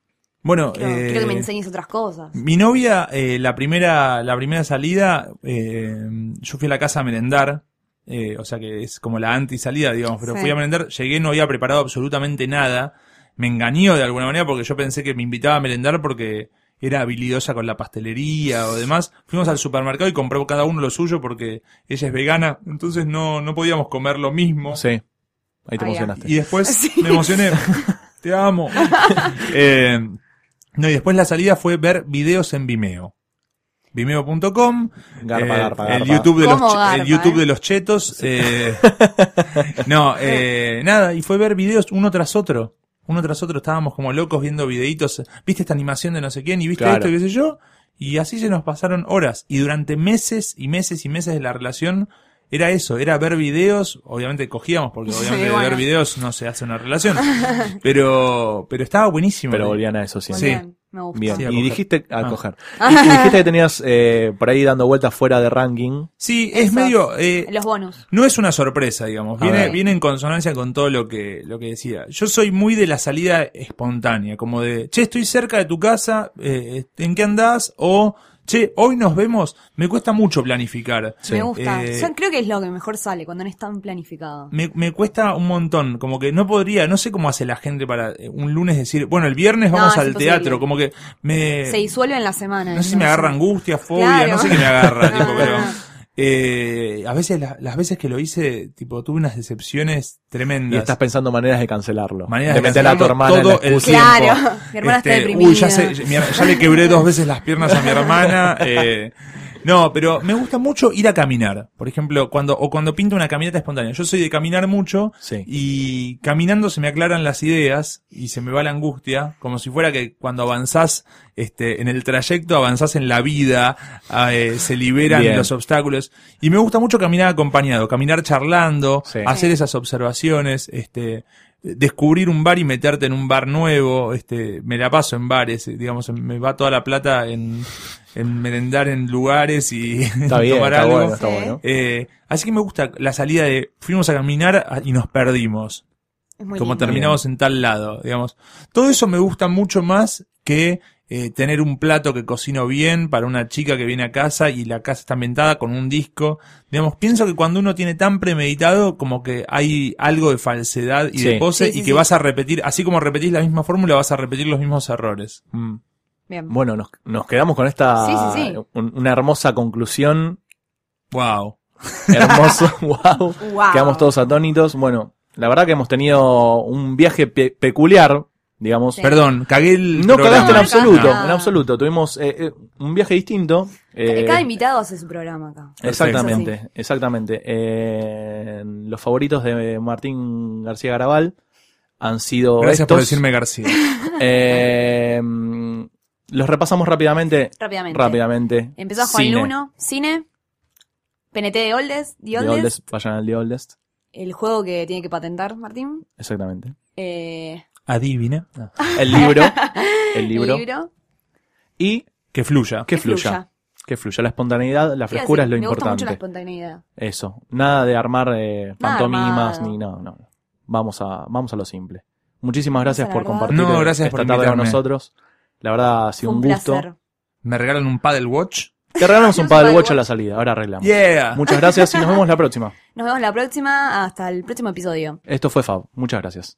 [SPEAKER 5] Bueno,
[SPEAKER 2] quiero,
[SPEAKER 5] eh,
[SPEAKER 2] que me enseñes otras cosas.
[SPEAKER 5] Mi novia, eh, la primera, la primera salida, eh, yo fui a la casa a merendar, eh, o sea que es como la anti-salida, digamos, pero
[SPEAKER 2] Sí.
[SPEAKER 5] fui a merendar, llegué, no había preparado absolutamente nada, me engañó de alguna manera porque yo pensé que me invitaba a merendar porque era habilidosa con la pastelería o demás. Fuimos al supermercado y compró cada uno lo suyo porque ella es vegana, entonces no, no podíamos comer lo mismo.
[SPEAKER 4] Sí, ahí te emocionaste.
[SPEAKER 5] Y después
[SPEAKER 2] Sí.
[SPEAKER 5] me emocioné. Te amo. Eh, no, y después la salida fue ver videos en Vimeo. Vimeo.com,
[SPEAKER 4] Garpa,
[SPEAKER 5] eh,
[SPEAKER 4] garpa,
[SPEAKER 5] el. YouTube de los
[SPEAKER 2] ¿Cómo
[SPEAKER 5] che-
[SPEAKER 2] garpa,
[SPEAKER 5] el YouTube
[SPEAKER 2] eh?
[SPEAKER 5] de los chetos. eh, no, eh, nada, y fue ver videos uno tras otro. Uno tras otro estábamos como locos viendo videitos. ¿Viste esta animación de no sé quién? Y viste
[SPEAKER 4] Claro.
[SPEAKER 5] esto y qué sé yo. Y así se nos pasaron horas. Y durante meses y meses y meses de la relación era eso, era ver videos. Obviamente cogíamos porque
[SPEAKER 2] Sí,
[SPEAKER 5] obviamente de ver videos no se hace una relación. pero, pero estaba buenísimo.
[SPEAKER 4] Pero volvían a eso siempre.
[SPEAKER 5] Sí.
[SPEAKER 2] Me gusta.
[SPEAKER 4] Bien,
[SPEAKER 5] Sí,
[SPEAKER 4] y dijiste a
[SPEAKER 5] Ah.
[SPEAKER 4] coger. Y, y dijiste que tenías eh, por ahí dando vueltas fuera de ranking.
[SPEAKER 5] Sí, es medio... eh,
[SPEAKER 2] Los bonus.
[SPEAKER 5] No es una sorpresa, digamos. Viene, viene en consonancia con todo lo que, lo que decía. Yo soy muy de la salida espontánea, como de, che, estoy cerca de tu casa, eh, ¿en qué andás? O, che, hoy nos vemos. Me cuesta mucho planificar.
[SPEAKER 4] Sí.
[SPEAKER 2] Me gusta.
[SPEAKER 5] Eh,
[SPEAKER 2] creo que es lo que mejor sale cuando no es tan planificado.
[SPEAKER 5] Me, me cuesta un montón, como que no podría, no sé cómo hace la gente para eh, un lunes decir, bueno, el viernes vamos al teatro, como que me...
[SPEAKER 2] Se disuelve en la semana.
[SPEAKER 5] No sé si me agarra angustia, fobia,
[SPEAKER 2] Claro.
[SPEAKER 5] no sé qué me agarra, tipo, pero... Eh, a veces, la- las veces que lo hice, tipo, tuve unas decepciones tremendas.
[SPEAKER 4] Y estás pensando maneras de cancelarlo.
[SPEAKER 5] Maneras
[SPEAKER 4] de
[SPEAKER 5] de
[SPEAKER 4] meter a tu hermana en la
[SPEAKER 5] el.
[SPEAKER 2] Claro, mi hermana está
[SPEAKER 5] Este,
[SPEAKER 2] deprimida.
[SPEAKER 5] Uy, ya, sé, mi- ya le quebré dos veces las piernas a mi hermana. eh, no, pero me gusta mucho ir a caminar. Por ejemplo, cuando, o cuando pinto una caminata espontánea. Yo soy de caminar mucho
[SPEAKER 4] Sí.
[SPEAKER 5] y caminando se me aclaran las ideas y se me va la angustia, como si fuera que cuando avanzás, este, en el trayecto avanzás en la vida, eh, se liberan
[SPEAKER 4] Bien.
[SPEAKER 5] los obstáculos. Y me gusta mucho caminar acompañado, caminar charlando,
[SPEAKER 4] Sí.
[SPEAKER 5] hacer esas observaciones, este, descubrir un bar y meterte en un bar nuevo, este, me la paso en bares, digamos, me va toda la plata en, en merendar en lugares y
[SPEAKER 4] Está bien,
[SPEAKER 5] tomar
[SPEAKER 4] está
[SPEAKER 5] algo.
[SPEAKER 4] bueno, está
[SPEAKER 2] Sí.
[SPEAKER 4] bueno.
[SPEAKER 5] Eh, así que me gusta la salida de fuimos a caminar y nos perdimos,
[SPEAKER 2] Es muy
[SPEAKER 5] como
[SPEAKER 2] lindo.
[SPEAKER 5] terminamos en tal lado, digamos. Todo eso me gusta mucho más que eh, tener un plato que cocino bien para una chica que viene a casa y la casa está ambientada con un disco. Digamos, pienso que cuando uno tiene tan premeditado, como que hay algo de falsedad y de pose
[SPEAKER 2] Sí, sí,
[SPEAKER 5] y que
[SPEAKER 2] sí.
[SPEAKER 5] vas a repetir, así como repetís la misma fórmula, vas a repetir los mismos errores.
[SPEAKER 4] Mm.
[SPEAKER 2] Bien.
[SPEAKER 4] Bueno, nos, nos quedamos con esta
[SPEAKER 2] Sí, sí, sí.
[SPEAKER 4] un- una hermosa conclusión.
[SPEAKER 5] Wow.
[SPEAKER 4] Hermoso, wow.
[SPEAKER 2] Wow.
[SPEAKER 4] Quedamos todos atónitos. Bueno, la verdad que hemos tenido un viaje pe- peculiar, digamos.
[SPEAKER 2] Sí.
[SPEAKER 5] Perdón, cagué el
[SPEAKER 4] No
[SPEAKER 5] programa.
[SPEAKER 4] cagaste en
[SPEAKER 2] No,
[SPEAKER 4] absoluto, en absoluto. Tuvimos eh, eh, un viaje distinto. eh,
[SPEAKER 2] Cada invitado hace su programa acá.
[SPEAKER 4] Exactamente, exactamente. Eh, los favoritos de Martín García Garabal han sido
[SPEAKER 5] Gracias
[SPEAKER 4] estos.
[SPEAKER 5] por decirme García.
[SPEAKER 4] Los repasamos rápidamente.
[SPEAKER 2] Rápidamente.
[SPEAKER 4] Rápidamente.
[SPEAKER 2] Empezó con el
[SPEAKER 4] Cine.
[SPEAKER 2] 1, cine, PNT de Oldest, The
[SPEAKER 4] The
[SPEAKER 2] Oldest,
[SPEAKER 4] Oldest, vayan al The Oldest.
[SPEAKER 2] el juego que tiene que patentar Martín,
[SPEAKER 4] Exactamente.
[SPEAKER 2] eh,
[SPEAKER 5] Adivina. No.
[SPEAKER 4] El libro. el libro.
[SPEAKER 2] el libro,
[SPEAKER 4] Y
[SPEAKER 5] Que fluya.
[SPEAKER 4] que fluya. Que fluya. La espontaneidad, la frescura
[SPEAKER 2] decir,
[SPEAKER 4] es lo
[SPEAKER 2] me gusta mucho la
[SPEAKER 4] importante.
[SPEAKER 2] espontaneidad.
[SPEAKER 4] Eso. Nada de armar eh,
[SPEAKER 2] Nada
[SPEAKER 4] pantomimas
[SPEAKER 2] armado.
[SPEAKER 4] ni no, no. Vamos a, vamos a lo simple. Muchísimas gracias por compartir
[SPEAKER 5] No, gracias
[SPEAKER 4] esta
[SPEAKER 5] por
[SPEAKER 4] tarde con nosotros. La verdad ha sido un,
[SPEAKER 2] un
[SPEAKER 4] gusto.
[SPEAKER 2] placer.
[SPEAKER 5] Me regalan un paddle watch.
[SPEAKER 4] Te regalamos un paddle watch a la salida. Ahora arreglamos.
[SPEAKER 5] Yeah.
[SPEAKER 4] Muchas gracias y nos vemos la próxima.
[SPEAKER 2] Nos vemos la próxima, hasta el próximo episodio.
[SPEAKER 4] Esto fue Fab. Muchas gracias.